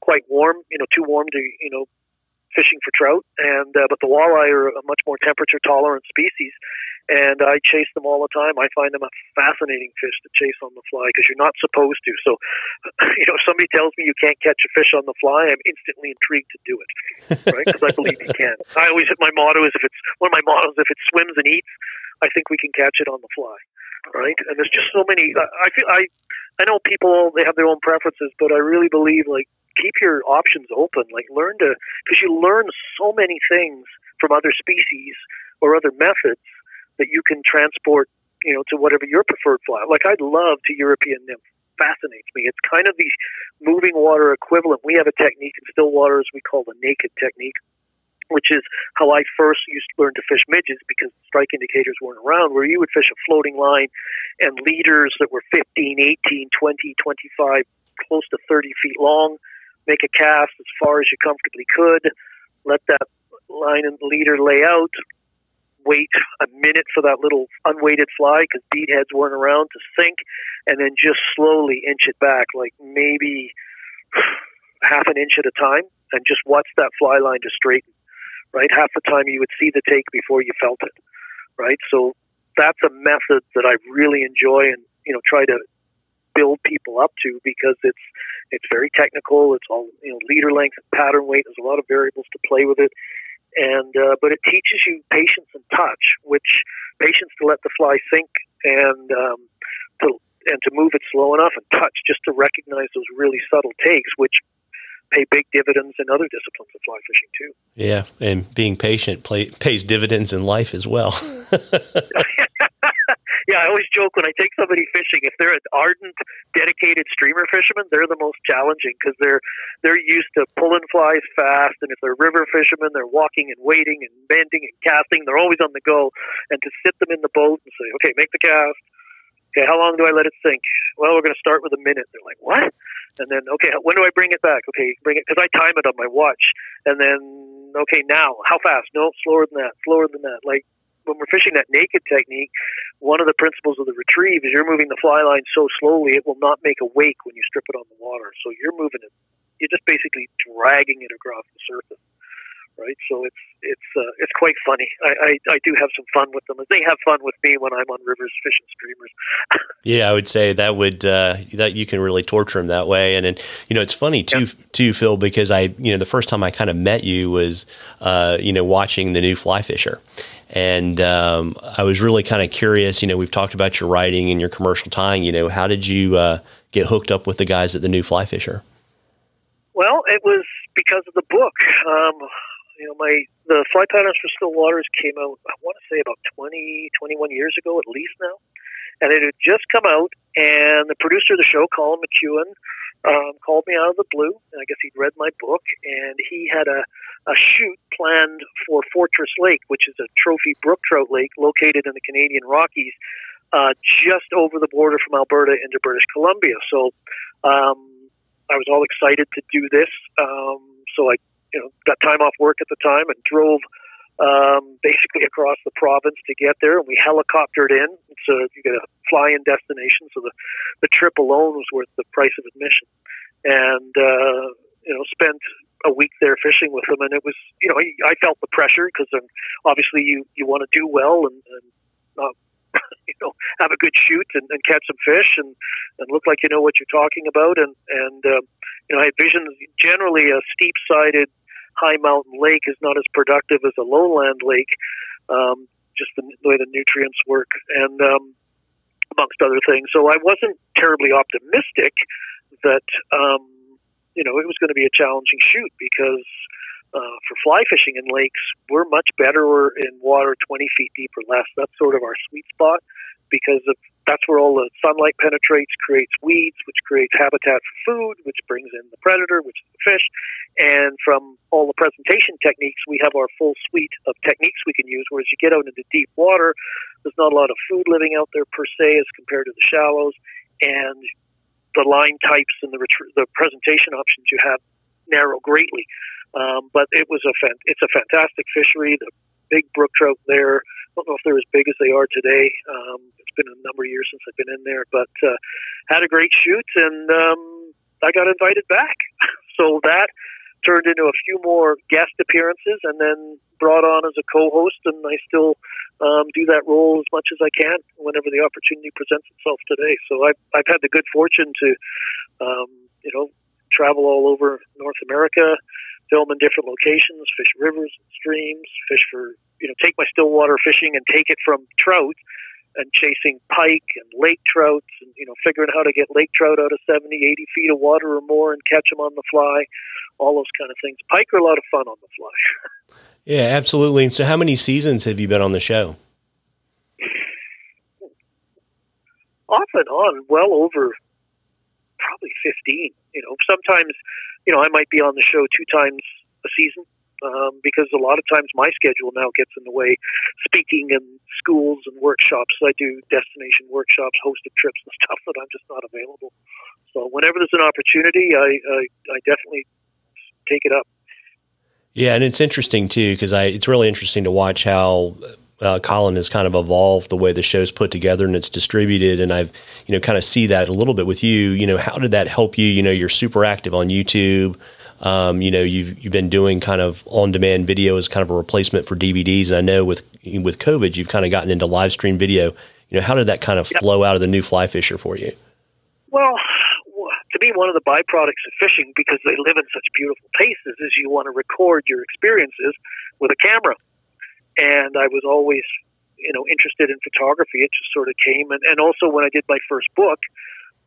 quite warm. You know, too warm to you know fishing for trout, and uh, but the walleye are a much more temperature tolerant species, and I chase them all the time. I find them a fascinating fish to chase on the fly because you're not supposed to. So, you know, if somebody tells me you can't catch a fish on the fly, I'm instantly intrigued to do it, right? Because I believe you can. I always my motto is if it's one of my mottos if it swims and eats, I think we can catch it on the fly, right? And there's just so many. I feel I I know people they have their own preferences, but I really believe like keep your options open. Like learn to because you learn so many things from other species or other methods that you can transport, you know, to whatever your preferred fly. Like I'd love to European nymph. Fascinates me. It's kind of the moving water equivalent. We have a technique in still waters we call the naked technique, which is how I first used to learn to fish midges because strike indicators weren't around, where you would fish a floating line and leaders that were 15, 18, 20, 25, close to 30 feet long, make a cast as far as you comfortably could, let that line and leader lay out, wait a minute for that little unweighted fly because bead heads weren't around to sink, and then just slowly inch it back, like maybe half an inch at a time, and just watch that fly line to straighten. Right, half the time you would see the take before you felt it. Right, so that's a method that I really enjoy and you know try to build people up to because it's it's very technical. It's all you know leader length pattern weight. There's a lot of variables to play with it and uh, but it teaches you patience and touch, which patience to let the fly sink and um, to and to move it slow enough, and touch just to recognize those really subtle takes, which pay big dividends in other disciplines of fly fishing too. Yeah, and being patient play, pays dividends in life as well. yeah, I always joke when I take somebody fishing. If they're an ardent, dedicated streamer fisherman, they're the most challenging because they're they're used to pulling flies fast, and if they're river fishermen, they're walking and waiting and bending and casting. They're always on the go, and to sit them in the boat and say, "Okay, make the cast." Okay, how long do I let it sink? Well, we're going to start with a minute. They're like, "What?" And then, okay, when do I bring it back? Okay, bring it because I time it on my watch, and then okay, now how fast? No, slower than that. Slower than that. Like when we're fishing that naked technique, one of the principles of the retrieve is you're moving the fly line so slowly it will not make a wake when you strip it on the water. So you're moving it, you're just basically dragging it across the surface, right? So it's it's uh, it's quite funny. I, I I do have some fun with them, and they have fun with me when I'm on rivers fishing streamers. yeah, I would say that would uh, that you can really torture them that way, and then you know it's funny too yeah. too Phil because I you know the first time I kind of met you was uh, you know watching the new fly fisher and um, I was really kind of curious. You know, we've talked about your writing and your commercial tying. You know, how did you uh, get hooked up with the guys at the New Fly Fisher? Well, it was because of the book. Um, you know, my the Fly Patterns for Still Waters came out. I want to say about 20, 21 years ago, at least now, and it had just come out. And the producer of the show, Colin McKeown, um, called me out of the blue. And I guess he'd read my book, and he had a a shoot planned for Fortress Lake, which is a trophy brook trout lake located in the Canadian Rockies, uh, just over the border from Alberta into British Columbia. So um, I was all excited to do this. Um, so I, you know, got time off work at the time and drove um, basically across the province to get there, and we helicoptered in. So you get a fly-in destination, so the the trip alone was worth the price of admission. And uh, you know, spent a week there fishing with them, and it was you know I, felt the pressure because obviously you you want to do well and, and uh, you know have a good shoot and, and catch some fish and and look like you know what you're talking about and and um, you know I vision generally a steep sided high mountain lake is not as productive as a lowland lake um, just the, the way the nutrients work and um, amongst other things so I wasn't terribly optimistic that um, you know, it was going to be a challenging shoot because uh, for fly fishing in lakes, we're much better in water 20 feet deep or less. That's sort of our sweet spot because of, that's where all the sunlight penetrates, creates weeds, which creates habitat for food, which brings in the predator, which is the fish. And from all the presentation techniques, we have our full suite of techniques we can use. Whereas you get out into deep water, there's not a lot of food living out there per se as compared to the shallows. And the line types and the ret- the presentation options you have narrow greatly. Um, but it was a fan- it's a fantastic fishery. The big brook trout there. Don't know if they're as big as they are today. Um, it's been a number of years since I've been in there, but uh, had a great shoot, and um, I got invited back. so that turned into a few more guest appearances, and then brought on as a co-host, and I still um, do that role as much as I can whenever the opportunity presents itself today. So I've, I've had the good fortune to, um, you know, travel all over North America, film in different locations, fish rivers and streams, fish for, you know, take my stillwater fishing and take it from trout and chasing pike and lake trouts and, you know, figuring how to get lake trout out of 70, 80 feet of water or more and catch them on the fly, all those kind of things. Pike are a lot of fun on the fly. Yeah, absolutely. And so, how many seasons have you been on the show? Off and on, well over probably 15. You know, sometimes, you know, I might be on the show two times a season um, because a lot of times my schedule now gets in the way speaking in schools and workshops. I do destination workshops, hosted trips and stuff that I'm just not available. So whenever there's an opportunity, I, I, I definitely take it up. Yeah, and it's interesting too because I it's really interesting to watch how uh, Colin has kind of evolved the way the show's put together and it's distributed, and I've you know kind of see that a little bit with you. You know, how did that help you? You know, you're super active on YouTube. Um, you know, you've you've been doing kind of on demand video as kind of a replacement for DVDs, and I know with with COVID, you've kind of gotten into live stream video. You know, how did that kind of flow out of the new fly fisher for you? Well, to me, one of the byproducts of fishing, because they live in such beautiful places, is you want to record your experiences with a camera. And I was always, you know, interested in photography. It just sort of came. And, and also, when I did my first book,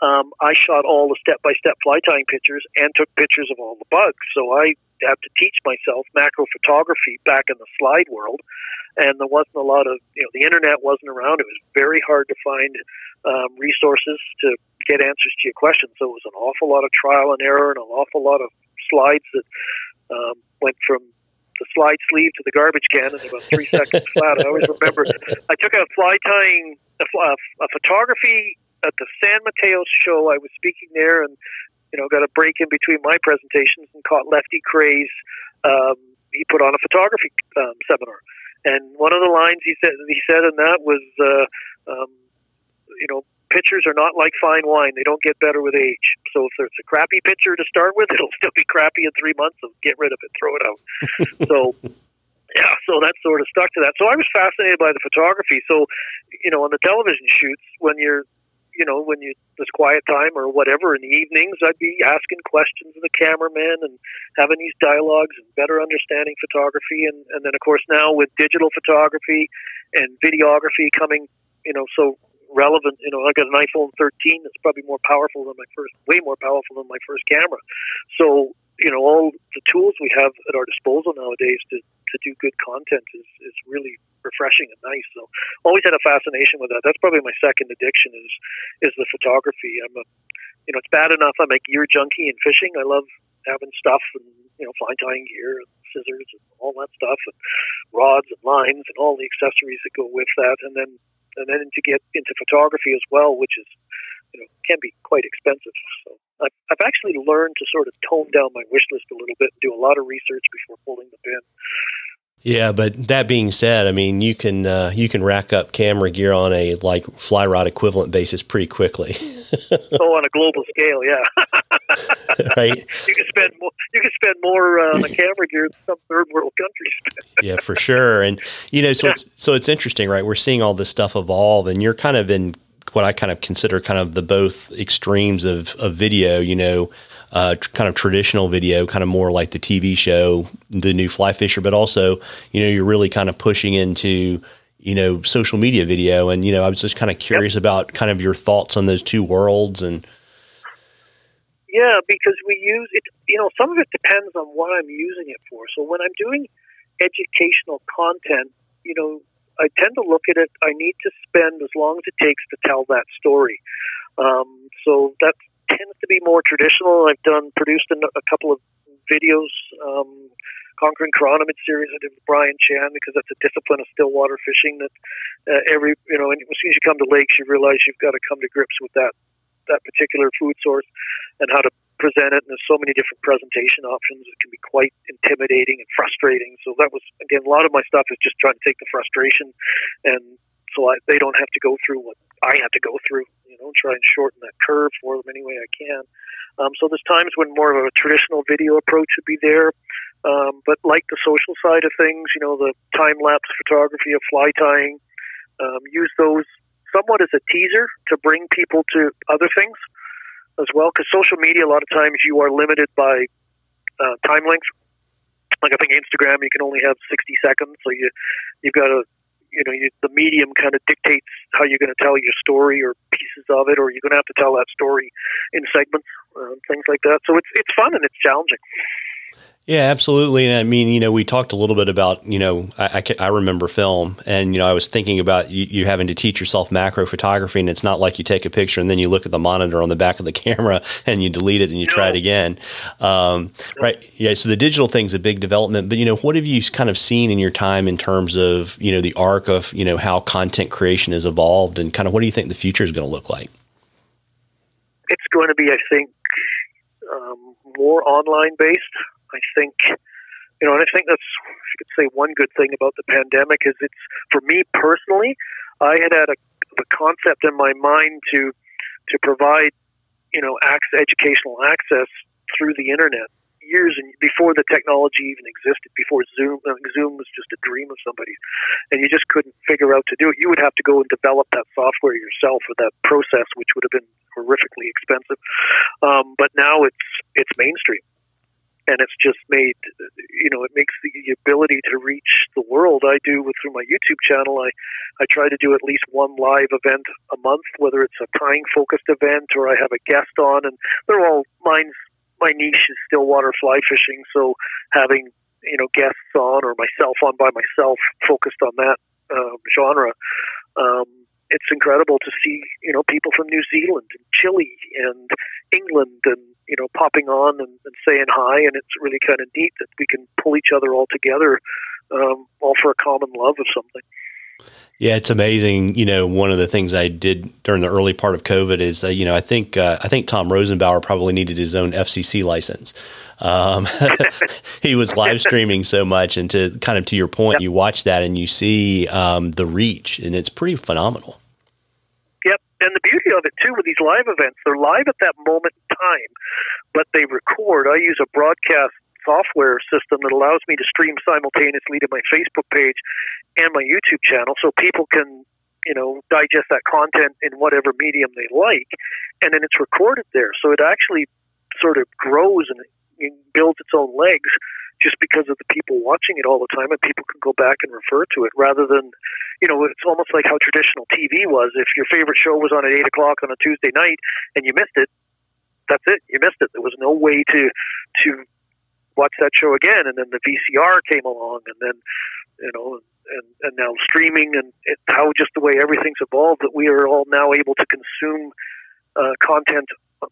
um, I shot all the step by step fly tying pictures and took pictures of all the bugs. So I had to teach myself macro photography back in the slide world. And there wasn't a lot of, you know, the internet wasn't around. It was very hard to find um, resources to get answers to your questions. So it was an awful lot of trial and error and an awful lot of slides that um, went from the slide sleeve to the garbage can in about three seconds flat. I always remember I took a fly tying a, a, a photography at the San Mateo show. I was speaking there and you know got a break in between my presentations and caught Lefty Kreh's. Um, he put on a photography um, seminar, and one of the lines he said he said in that was, uh, um, you know, pictures are not like fine wine. They don't get better with age. So if it's a crappy picture to start with, it'll still be crappy in three months. So get rid of it, throw it out. so yeah, so that sort of stuck to that. So I was fascinated by the photography. So, you know, on the television shoots, when you're, you know, when you this quiet time or whatever in the evenings, I'd be asking questions of the cameraman and having these dialogues and better understanding photography. And, and then, of course, now with digital photography and videography coming, you know, so relevant. You know, I got an iPhone 13 that's probably more powerful than my first, way more powerful than my first camera. So, you know, all the tools we have at our disposal nowadays to, to do good content is, is really refreshing and nice. So, always had a fascination with that. That's probably my second addiction is is the photography. I'm a, you know, it's bad enough I'm a gear junkie and fishing. I love having stuff and you know, fly tying gear and scissors and all that stuff, and rods and lines and all the accessories that go with that, and then and then to get into photography as well, which is you know can be quite expensive. So I've, I've actually learned to sort of tone down my wish list a little bit and do a lot of research before pulling the pin. Yeah, but that being said, I mean, you can uh, you can rack up camera gear on a like fly rod equivalent basis pretty quickly. oh, on a global scale, yeah. right. You can spend more. You can spend more uh, on the camera gear than some third world countries. yeah, for sure. And you know, so yeah. it's so it's interesting, right? We're seeing all this stuff evolve, and you're kind of in what I kind of consider kind of the both extremes of of video. You know uh, tr- kind of traditional video, kind of more like the TV show, the new Fly Fisher, but also, you know, you're really kind of pushing into, you know, social media video. And, you know, I was just kind of curious yep. about kind of your thoughts on those two worlds and. Yeah, because we use it, you know, some of it depends on what I'm using it for. So when I'm doing educational content, you know, I tend to look at it, I need to spend as long as it takes to tell that story. Um, so that tends to be more traditional. I've done produced a couple of videos, um, Conquering Chironomid series I did with Brian Chan because that's a discipline of stillwater fishing that uh, every you know as soon as you come to lakes you realize you've got to come to grips with that that particular food source and how to present it and there's so many different presentation options it can be quite intimidating and frustrating so that was again a lot of my stuff is just trying to take the frustration and so I, they don't have to go through what I have to go through You know, try and shorten that curve for them any way I can. Um, so there's times when more of a traditional video approach would be there. Um, but like the social side of things, you know, the time lapse photography of fly tying, um, use those somewhat as a teaser to bring people to other things as well. Because social media, a lot of times you are limited by uh, time length. Like I think Instagram, you can only have 60 seconds, so you you've got to you know you, the medium kind of dictates how you're going to tell your story or pieces of it, or you're going to have to tell that story in segments, uh, things like that. So it's it's fun and it's challenging. Yeah, absolutely. And I mean, you know, we talked a little bit about, you know, I, I, I remember film and, you know, I was thinking about you, you, having to teach yourself macro photography and it's not like you take a picture and then you look at the monitor on the back of the camera and you delete it and you no. try it again. Um, no. Right. Yeah. So the digital thing's a big development, but, you know, what have you kind of seen in your time in terms of, you know, the arc of, you know, how content creation has evolved and kind of what do you think the future is going to look like? It's going to be, I think, um, more online based. I think, you know, and I think that's, I could say one good thing about the pandemic is it's, for me personally, I had had a, concept in my mind to, to provide, you know, access, educational access through the internet years and before the technology even existed, before Zoom, Zoom was just a dream of somebody, and you just couldn't figure out to do it. You would have to go and develop that software yourself or that process, which would have been horrifically expensive. Um, but now it's it's mainstream and it's just made you know it makes the ability to reach the world. I do with through my youtube channel i i try to do at least one live event a month whether it's a tying focused event or i have a guest on and they're all mine's my niche is stillwater fly fishing so having you know guests on or myself on by myself focused on that um, genre um, it's incredible to see you know people from New Zealand and Chile and England and you know popping on and, and saying hi, and it's really kind of neat that we can pull each other all together, um, all for a common love of something. Yeah, it's amazing. You know, one of the things I did during the early part of COVID is, uh, you know, I think uh, I think Tom Rosenbauer probably needed his own FCC license. Um, he was live streaming so much, and to kind of to your point, yep. you watch that and you see um, the reach, and it's pretty phenomenal. And the beauty of it too with these live events, they're live at that moment in time, but they record. I use a broadcast software system that allows me to stream simultaneously to my Facebook page and my YouTube channel, so people can you know digest that content in whatever medium they like, and then it's recorded there. So it actually sort of grows and builds its own legs just because of the people watching it all the time, and people can go back and refer to it rather than, you know, it's almost like how traditional TV was. If your favorite show was on at eight o'clock on a Tuesday night and you missed it, that's it. You missed it. There was no way to to watch that show again. And then the VCR came along, and then you know, and and now streaming and it, how just the way everything's evolved that we are all now able to consume uh, content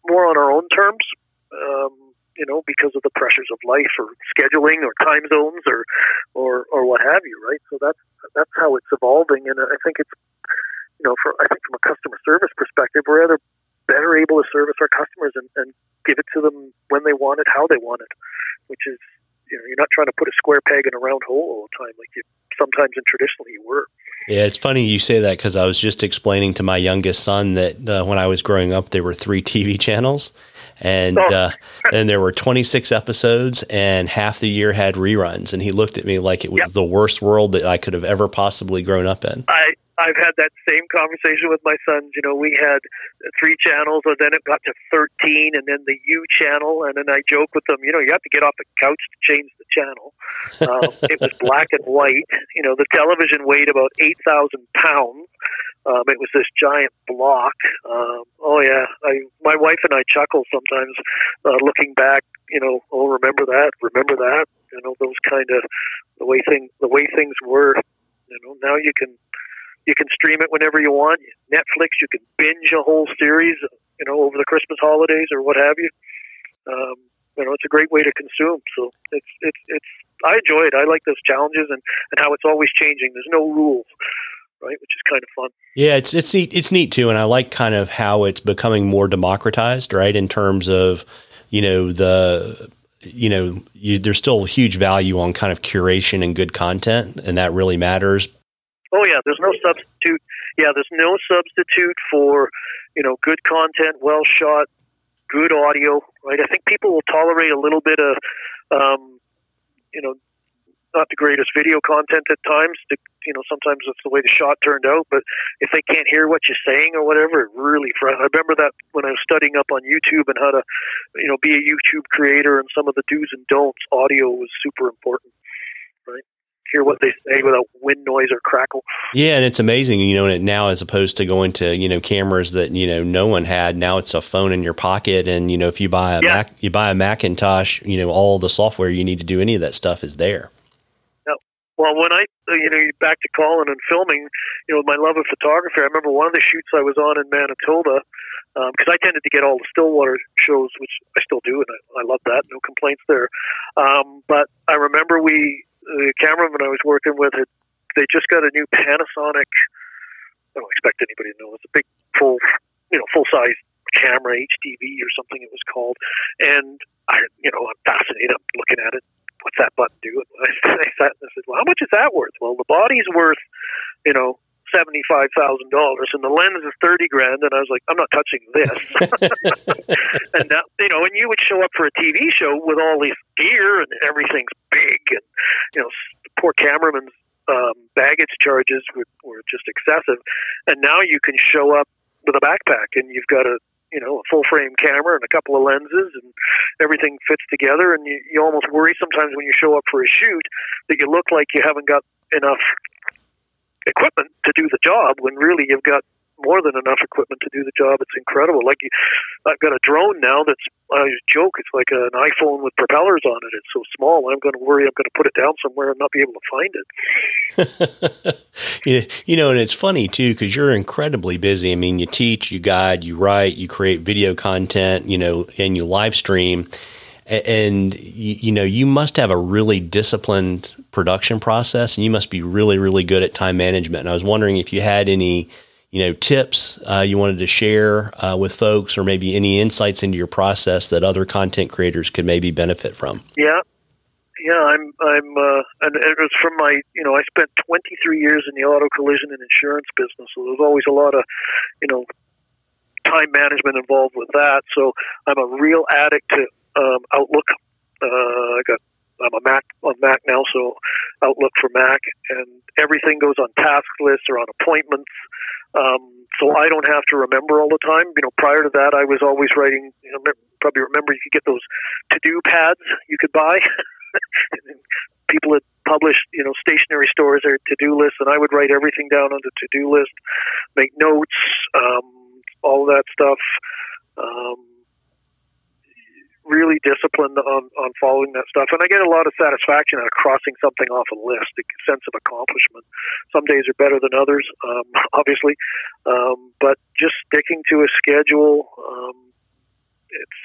more on our own terms. Um, you know, because of the pressures of life or scheduling or time zones or, or, or what have you, right? So that's, that's how it's evolving. And I think it's, you know, for, I think from a customer service perspective, we're either better able to service our customers and, and give it to them when they want it, how they want it, which is, you know, you're not trying to put a square peg in a round hole all the time like you sometimes and traditionally you were. Yeah, it's funny you say that because I was just explaining to my youngest son that uh, when I was growing up, there were three TV channels, and oh. uh, and there were 26 episodes, and half the year had reruns. And he looked at me like it was yep. the worst world that I could have ever possibly grown up in. I I've had that same conversation with my sons. You know, we had three channels, and then it got to 13, and then the U channel. And then I joke with them, you know, you have to get off the couch to change the channel. Um, it was black and white. You know, the television weighed about 8,000 pounds. Um, it was this giant block. Um, oh yeah, I, my wife and I chuckle sometimes, uh, looking back. You know, oh remember that, remember that. You know, those kind of the way thing, the way things were. You know, now you can you can stream it whenever you want. Netflix, you can binge a whole series, you know, over the Christmas holidays or what have you. Um, you know, it's a great way to consume. So it's it's it's. I enjoy it. I like those challenges and and how it's always changing. There's no rules. Right, which is kind of fun. Yeah, it's it's neat. It's neat too, and I like kind of how it's becoming more democratized, right? In terms of, you know, the you know, you, there's still huge value on kind of curation and good content, and that really matters. Oh yeah, there's no substitute. Yeah, there's no substitute for you know good content, well shot, good audio. Right. I think people will tolerate a little bit of um, you know not the greatest video content at times. To, you know, sometimes it's the way the shot turned out. But if they can't hear what you're saying or whatever, it really. I remember that when I was studying up on YouTube and how to, you know, be a YouTube creator and some of the do's and don'ts. Audio was super important, right? Hear what they say without wind noise or crackle. Yeah, and it's amazing, you know, and now as opposed to going to, you know, cameras that, you know, no one had, now it's a phone in your pocket and, you know, if you buy a yeah. Mac you buy a Macintosh, you know, all the software you need to do any of that stuff is there. Well, when I, uh, you know, back to Colin and filming, you know, my love of photography, I remember one of the shoots I was on in Manitoba, because um, I tended to get all the Stillwater shows, which I still do, and I, I love that. No complaints there. Um, but I remember we the cameraman I was working with had they just got a new Panasonic. I don't expect anybody to know it's a big full, you know, full size camera HDV or something it was called, and I, you know, I'm fascinated. I'm looking at it. What's that button do? And I, sat and I said, "Well, how much is that worth?" Well, the body's worth, you know, seventy five thousand dollars, and the lens is thirty grand. And I was like, I'm not touching this. and now, you know, and you would show up for a TV show with all this gear and everything's big, and you know, poor cameraman's um, baggage charges were, were just excessive. And now you can show up with a backpack, and you've got a you know a full frame camera and a couple of lenses, and everything fits together. And you, you almost worry sometimes when you show up for a shoot that you look like you haven't got enough equipment to do the job when really you've got more than enough equipment to do the job. It's incredible. Like I've got a drone now that's I joke. It's like an iPhone with propellers on it. It's so small. I'm going to worry. I'm going to put it down somewhere and not be able to find it. you know, and it's funny too because you're incredibly busy. I mean, you teach, you guide, you write, you create video content. You know, and you live stream and you, know you must have a really disciplined production process and you must be really really good at time management. And i was wondering if you had any you know tips uh, you wanted to share uh, with folks or maybe any insights into your process that other content creators could maybe benefit from? Yeah. Yeah i'm i'm uh, and it was from my you know i spent 23 years in the auto collision and insurance business so there's always a lot of you know time management involved with that. So i'm a real addict to um, Outlook. Uh, I got I'm a Mac on Mac now, so Outlook for Mac, and everything goes on task lists or on appointments. Um, so I don't have to remember all the time. You know, prior to that, I was always writing. You know, probably remember you could get those to-do pads you could buy. People had published, you know, stationery stores their to-do lists, and I would write everything down on the to-do list, make notes, um, all that stuff. Um, really disciplined on, on following that stuff. And I get a lot of satisfaction out of crossing something off a list, a sense of accomplishment. Some days are better than others, um, obviously. Um, but just sticking to a schedule, um, it's,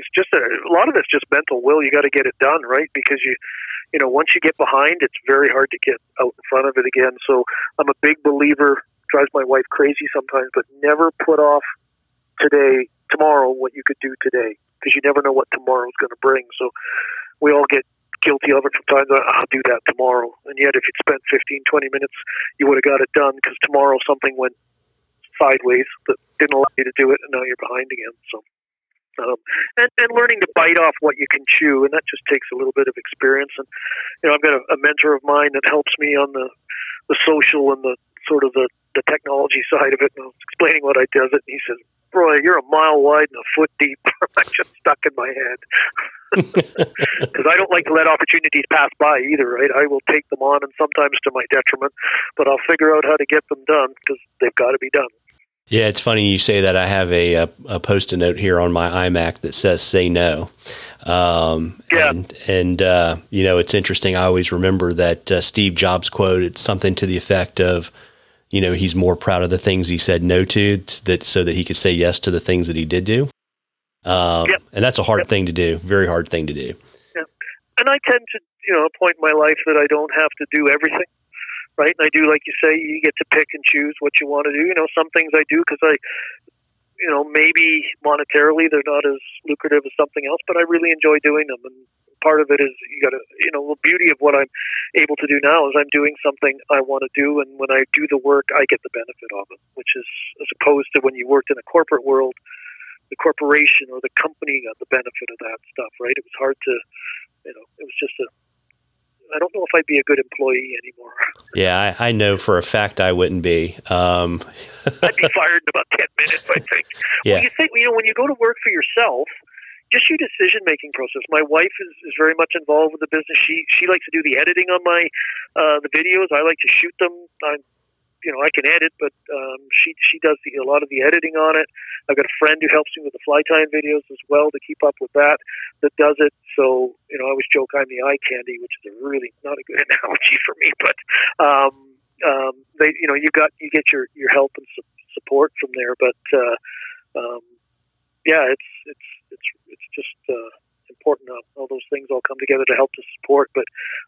it's just a, a lot of it's just mental will. You got to get it done, right? Because you, you know, once you get behind, it's very hard to get out in front of it again. So I'm a big believer, drives my wife crazy sometimes, but never put off today, tomorrow, what you could do today because you never know what tomorrow's going to bring. So we all get guilty of it from time to time. I'll do that tomorrow. And yet, if you'd spent 15, 20 minutes, you would have got it done because tomorrow something went sideways that didn't allow you to do it, and now you're behind again. So. Um, and, and learning to bite off what you can chew, and that just takes a little bit of experience. And you know, I've got a, a mentor of mine that helps me on the the social and the sort of the the technology side of it. And I was explaining what I does it, and he says, Roy, you're a mile wide and a foot deep. I'm just stuck in my head because I don't like to let opportunities pass by either. Right? I will take them on, and sometimes to my detriment, but I'll figure out how to get them done because they've got to be done. Yeah, it's funny you say that. I have a, a, a post-it note here on my iMac that says "Say no." Um, yeah. And, and uh, you know, it's interesting. I always remember that uh, Steve Jobs quote. It's something to the effect of, you know, he's more proud of the things he said no to that so that he could say yes to the things that he did do. Um, Yep. And that's a hard Yep. thing to do, very hard thing to do. and I tend to, you know, a point in my life that I don't have to do everything, right? And I do, like you say, you get to pick and choose what you want to do. You know, some things I do because I, you know, maybe monetarily they're not as lucrative as something else, but I really enjoy doing them. And part of it is you got to, you know, the beauty of what I'm able to do now is I'm doing something I want to do, and when I do the work, I get the benefit of it, which is as opposed to when you worked in a corporate world the corporation or the company got the benefit of that stuff, right? It was hard to, you know, it was just a. I don't know if I'd be a good employee anymore. Yeah, I, I know for a fact I wouldn't be. Um, I'd be fired in about ten minutes. I think. Yeah. Well, you think you know when you go to work for yourself, your decision making process. My wife is, is very much involved with the business. She she likes to do the editing on my uh, the videos. I like to shoot them. I'm you know I can edit, but um, she she does the, a lot of the editing on it. I've got a friend who helps me with the fly tying videos as well to keep up with that. That does it. So you know I always joke I'm the eye candy, which is a really not a good analogy for me, but um, um, they you know you got you get your your help and su- support from there, but. Uh, um, yeah, it's it's it's just uh, important. How all those things all come together to help to support. But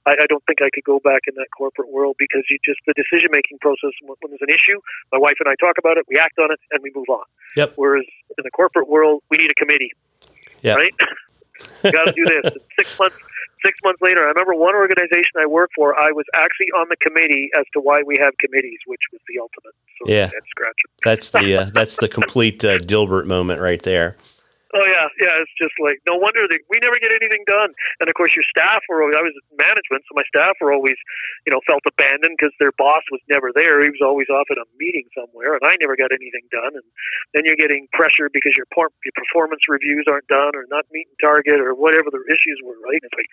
I, I don't think I could go back in that corporate world because you just the decision making process when, when there's an issue, my wife and I talk about it, we act on it, and we move on. Yep. Whereas in the corporate world, we need a committee. Yep. Right. Got to do this. And six months. Six months later, I remember one organization I worked for. I was actually on the committee as to why we have committees, which was the ultimate sort Yeah. of scratcher. that's the uh, that's the complete uh, Dilbert moment right there. Oh yeah, yeah. It's just like no wonder that we never get anything done. And of course, your staff were. Always, I was management, so my staff were always, you know, felt abandoned because their boss was never there. He was always off at a meeting somewhere, and I never got anything done. And then you're getting pressure because your, por- your performance reviews aren't done, or not meeting target, or whatever the issues were. Right? It's like,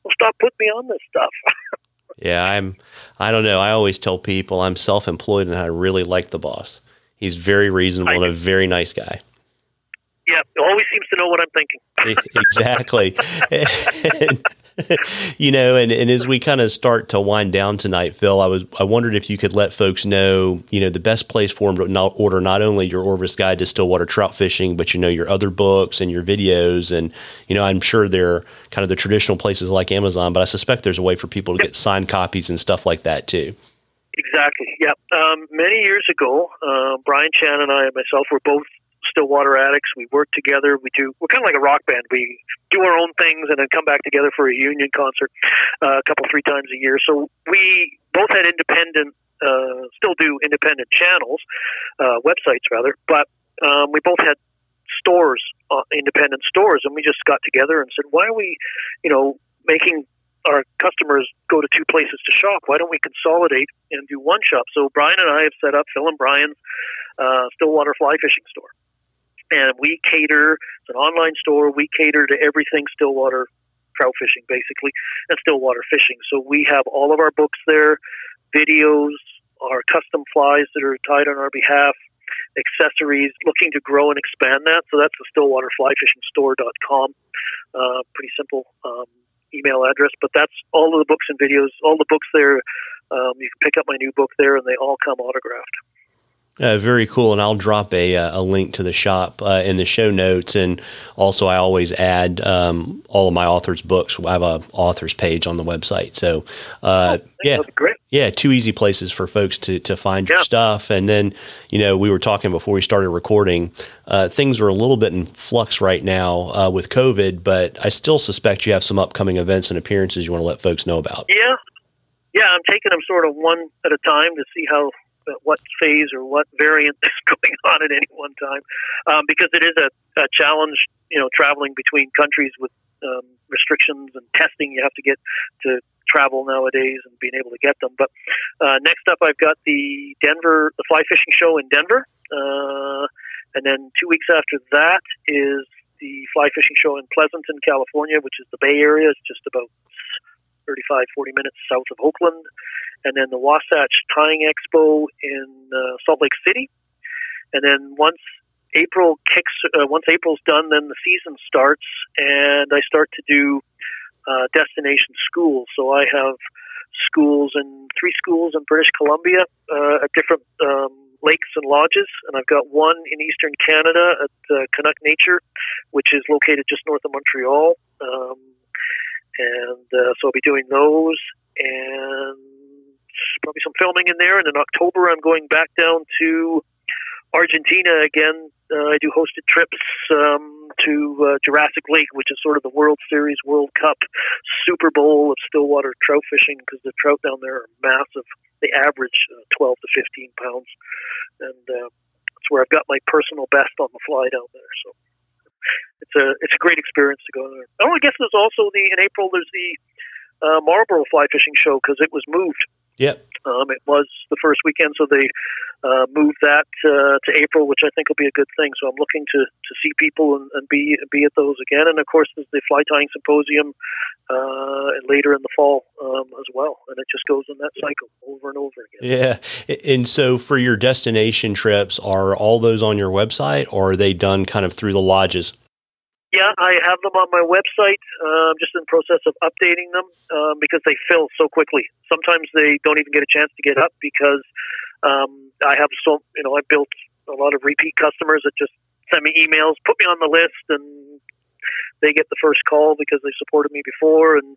well, stop putting me on this stuff. Yeah, I'm. I don't know. I always tell people I'm self-employed and I really like the boss. He's very reasonable and a very nice guy. Yeah, always seems to know what I'm thinking. Exactly. You know, and, and as we kind of start to wind down tonight, Phil, I was I wondered if you could let folks know, you know, the best place for them to not order not only your Orvis Guide to Stillwater Trout Fishing, but you know your other books and your videos, and you know, I'm sure they're kind of the traditional places like Amazon, but I suspect there's a way for people to get signed copies and stuff like that too. Exactly. Yeah. Um, many years ago, uh, Brian Chan and I and myself were both Stillwater addicts. We work together. We do. We're kind of like a rock band. We do our own things and then come back together for a union concert uh, a couple three times a year. So we both had independent, uh, still do independent channels, uh, websites rather, but um, we both had stores, uh, independent stores, and we just got together and said, why are we, you know, making our customers go to two places to shop. Why don't we consolidate and do one shop? So Brian and I have set up Phil and Brian's uh, Stillwater Fly Fishing Store, and we cater. It's an online store. We cater to everything Stillwater trout fishing, basically, and Stillwater fishing. So we have all of our books there, videos, our custom flies that are tied on our behalf, accessories, looking to grow and expand that. So that's the stillwaterflyfishingstore.com. Uh, pretty simple um, email address, but that's all of the books and videos, all the books there. Um, you can pick up my new book there, and they all come autographed. Uh, very cool, and I'll drop a, uh, a link to the shop uh, in the show notes, and also I always add um, all of my authors' books. I have a authors page on the website, so uh, oh, yeah, yeah, two easy places for folks to to find yeah. your stuff. And then, you know, we were talking before we started recording. Uh, things are a little bit in flux right now uh, with COVID, but I still suspect you have some upcoming events and appearances you want to let folks know about. Yeah, yeah, I'm taking them sort of one at a time to see how what phase or what variant is going on at any one time, um, because it is a, a, challenge. You know, traveling between countries with um, restrictions and testing you have to get to travel nowadays and being able to get them. But uh, next up, I've got the Denver, the fly fishing show in Denver, uh, and then two weeks after that is the fly fishing show in Pleasanton, California, which is the Bay Area. It's just about 35, 40 minutes south of Oakland and then the Wasatch Tying Expo in uh, Salt Lake City. And then once April kicks, uh, once April's done, then the season starts, and I start to do uh, destination schools. So I have schools in three schools in British Columbia uh, at different um, lakes and lodges, and I've got one in eastern Canada at uh, Canuck Nature, which is located just north of Montreal. Um, and uh, so I'll be doing those, and probably some filming in there. And in October, I'm going back down to Argentina again. Uh, I do hosted trips um, to uh, Jurassic Lake, which is sort of the World Series, World Cup, Super Bowl of Stillwater trout fishing because the trout down there are massive. They average uh, 12 to 15 pounds, and uh, that's where I've got my personal best on the fly down there. So it's a it's a great experience to go there. Oh, I guess there's also the in April there's the uh, Marlborough Fly Fishing Show because it was moved Yep. Um, it was the first weekend, so they uh, moved that uh, to April, which I think will be a good thing. So I'm looking to, to see people and, and be be at those again. And of course, there's the fly tying symposium uh, later in the fall um, as well, and it just goes in that cycle over and over again. Yeah. And so, for your destination trips, are all those on your website, or are they done kind of through the lodges? Yeah, I have them on my website. Uh, I'm just in the process of updating them um, because they fill so quickly. Sometimes they don't even get a chance to get up because um, I have so you know I built a lot of repeat customers that just send me emails, put me on the list, and they get the first call because they supported me before, and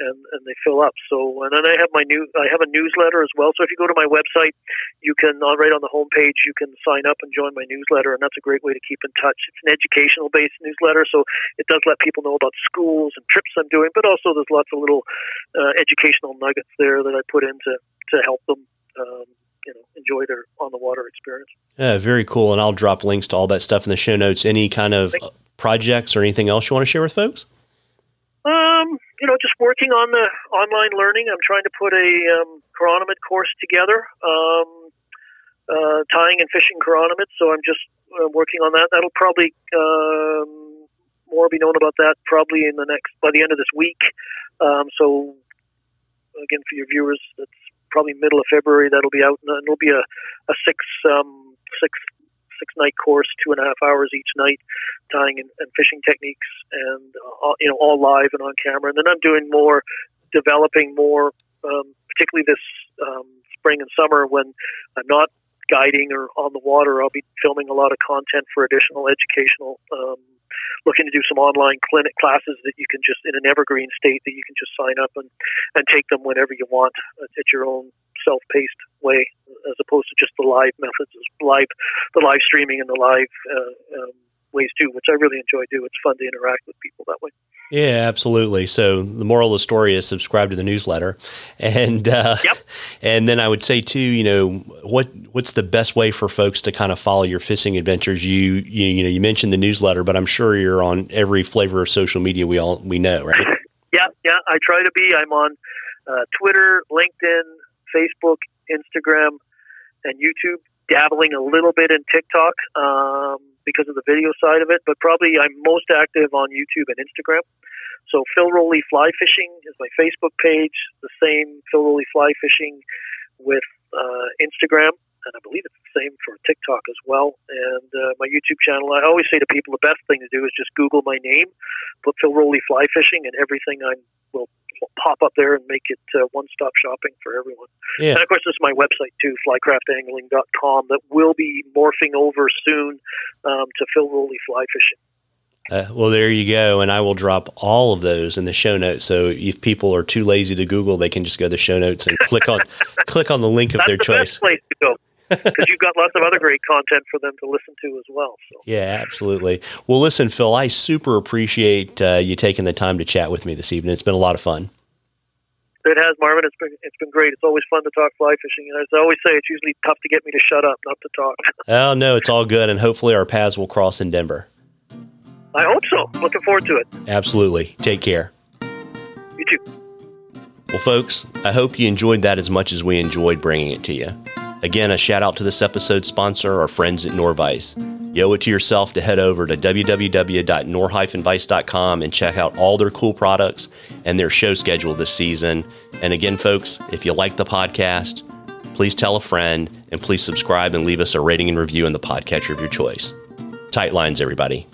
and, and they fill up. So, and then I have my new, I have a newsletter as well. So if you go to my website, you can, right on the homepage, you can sign up and join my newsletter, and that's a great way to keep in touch. It's an educational based newsletter, so it does let people know about schools and trips I'm doing, but also there's lots of little uh, educational nuggets there that I put in to, to help them. Um, you know, enjoy their on the water experience. Yeah, very cool. And I'll drop links to all that stuff in the show notes. Any kind of projects or anything else you want to share with folks? Um, you know, just working on the online learning. I'm trying to put a um, chironomid course together, um, uh, tying and fishing chironomids. So I'm just uh, working on that. That'll probably um, more be known about that probably in the next by the end of this week. Um, so again, for your viewers, that's probably middle of February. That'll be out, and it'll be a, a six um, six six night course, two and a half hours each night, tying and, and fishing techniques, and uh, you know all live and on camera. And then I'm doing more, developing more, um, particularly this um, spring and summer when I'm not guiding or on the water. I'll be filming a lot of content for additional educational. Um, looking to do some online clinic classes that you can just in an evergreen state that you can just sign up and and take them whenever you want at your own self-paced way, as opposed to just the live methods, live the live streaming and the live uh, um, ways too, which I really enjoy. Do it's fun to interact with people that way. Yeah, absolutely. So the moral of the story is subscribe to the newsletter, and uh, yep. and then I would say too, you know, what what's the best way for folks to kind of follow your fishing adventures? You you, you know you mentioned the newsletter, but I'm sure you're on every flavor of social media we all we know, right? Yeah, yeah, I try to be. I'm on uh, Twitter, LinkedIn, Facebook, Instagram, and YouTube. Dabbling a little bit in TikTok um, because of the video side of it, but probably I'm most active on YouTube and Instagram. So Phil Rowley Fly Fishing is my Facebook page. The same Phil Rowley Fly Fishing with uh, Instagram, and I believe it's the same for TikTok as well. And uh, my YouTube channel. I always say to people, the best thing to do is just Google my name, put Phil Rowley Fly Fishing, and everything I will pop up there and make it uh, one-stop shopping for everyone. Yeah. And of course, this is my website too, flycraftangling.com, that will be morphing over soon um, to Phil Rowley Fly Fishing. Uh, well, there you go. And I will drop all of those in the show notes. So if people are too lazy to Google, they can just go to the show notes and click on click on the link of That's their the choice. best place to go because you've got lots of other great content for them to listen to as well. So Yeah, absolutely. Well, listen, Phil, I super appreciate uh, you taking the time to chat with me this evening. It's been a lot of fun. it has, Marvin. It's been it's been great. It's always fun to talk fly fishing, and as I always say, it's usually tough to get me to shut up, not to talk. Oh, no, it's all good. And hopefully our paths will cross in Denver. I hope so. Looking forward to it. Absolutely. Take care. You too. Well, folks, I hope you enjoyed that as much as we enjoyed bringing it to you. Again, a shout out to this episode's sponsor, our friends at Norvise. You owe it to yourself to head over to www.norvise.com and check out all their cool products and their show schedule this season. And again, folks, if you like the podcast, please tell a friend and please subscribe and leave us a rating and review in the podcatcher of your choice. Tight lines, everybody.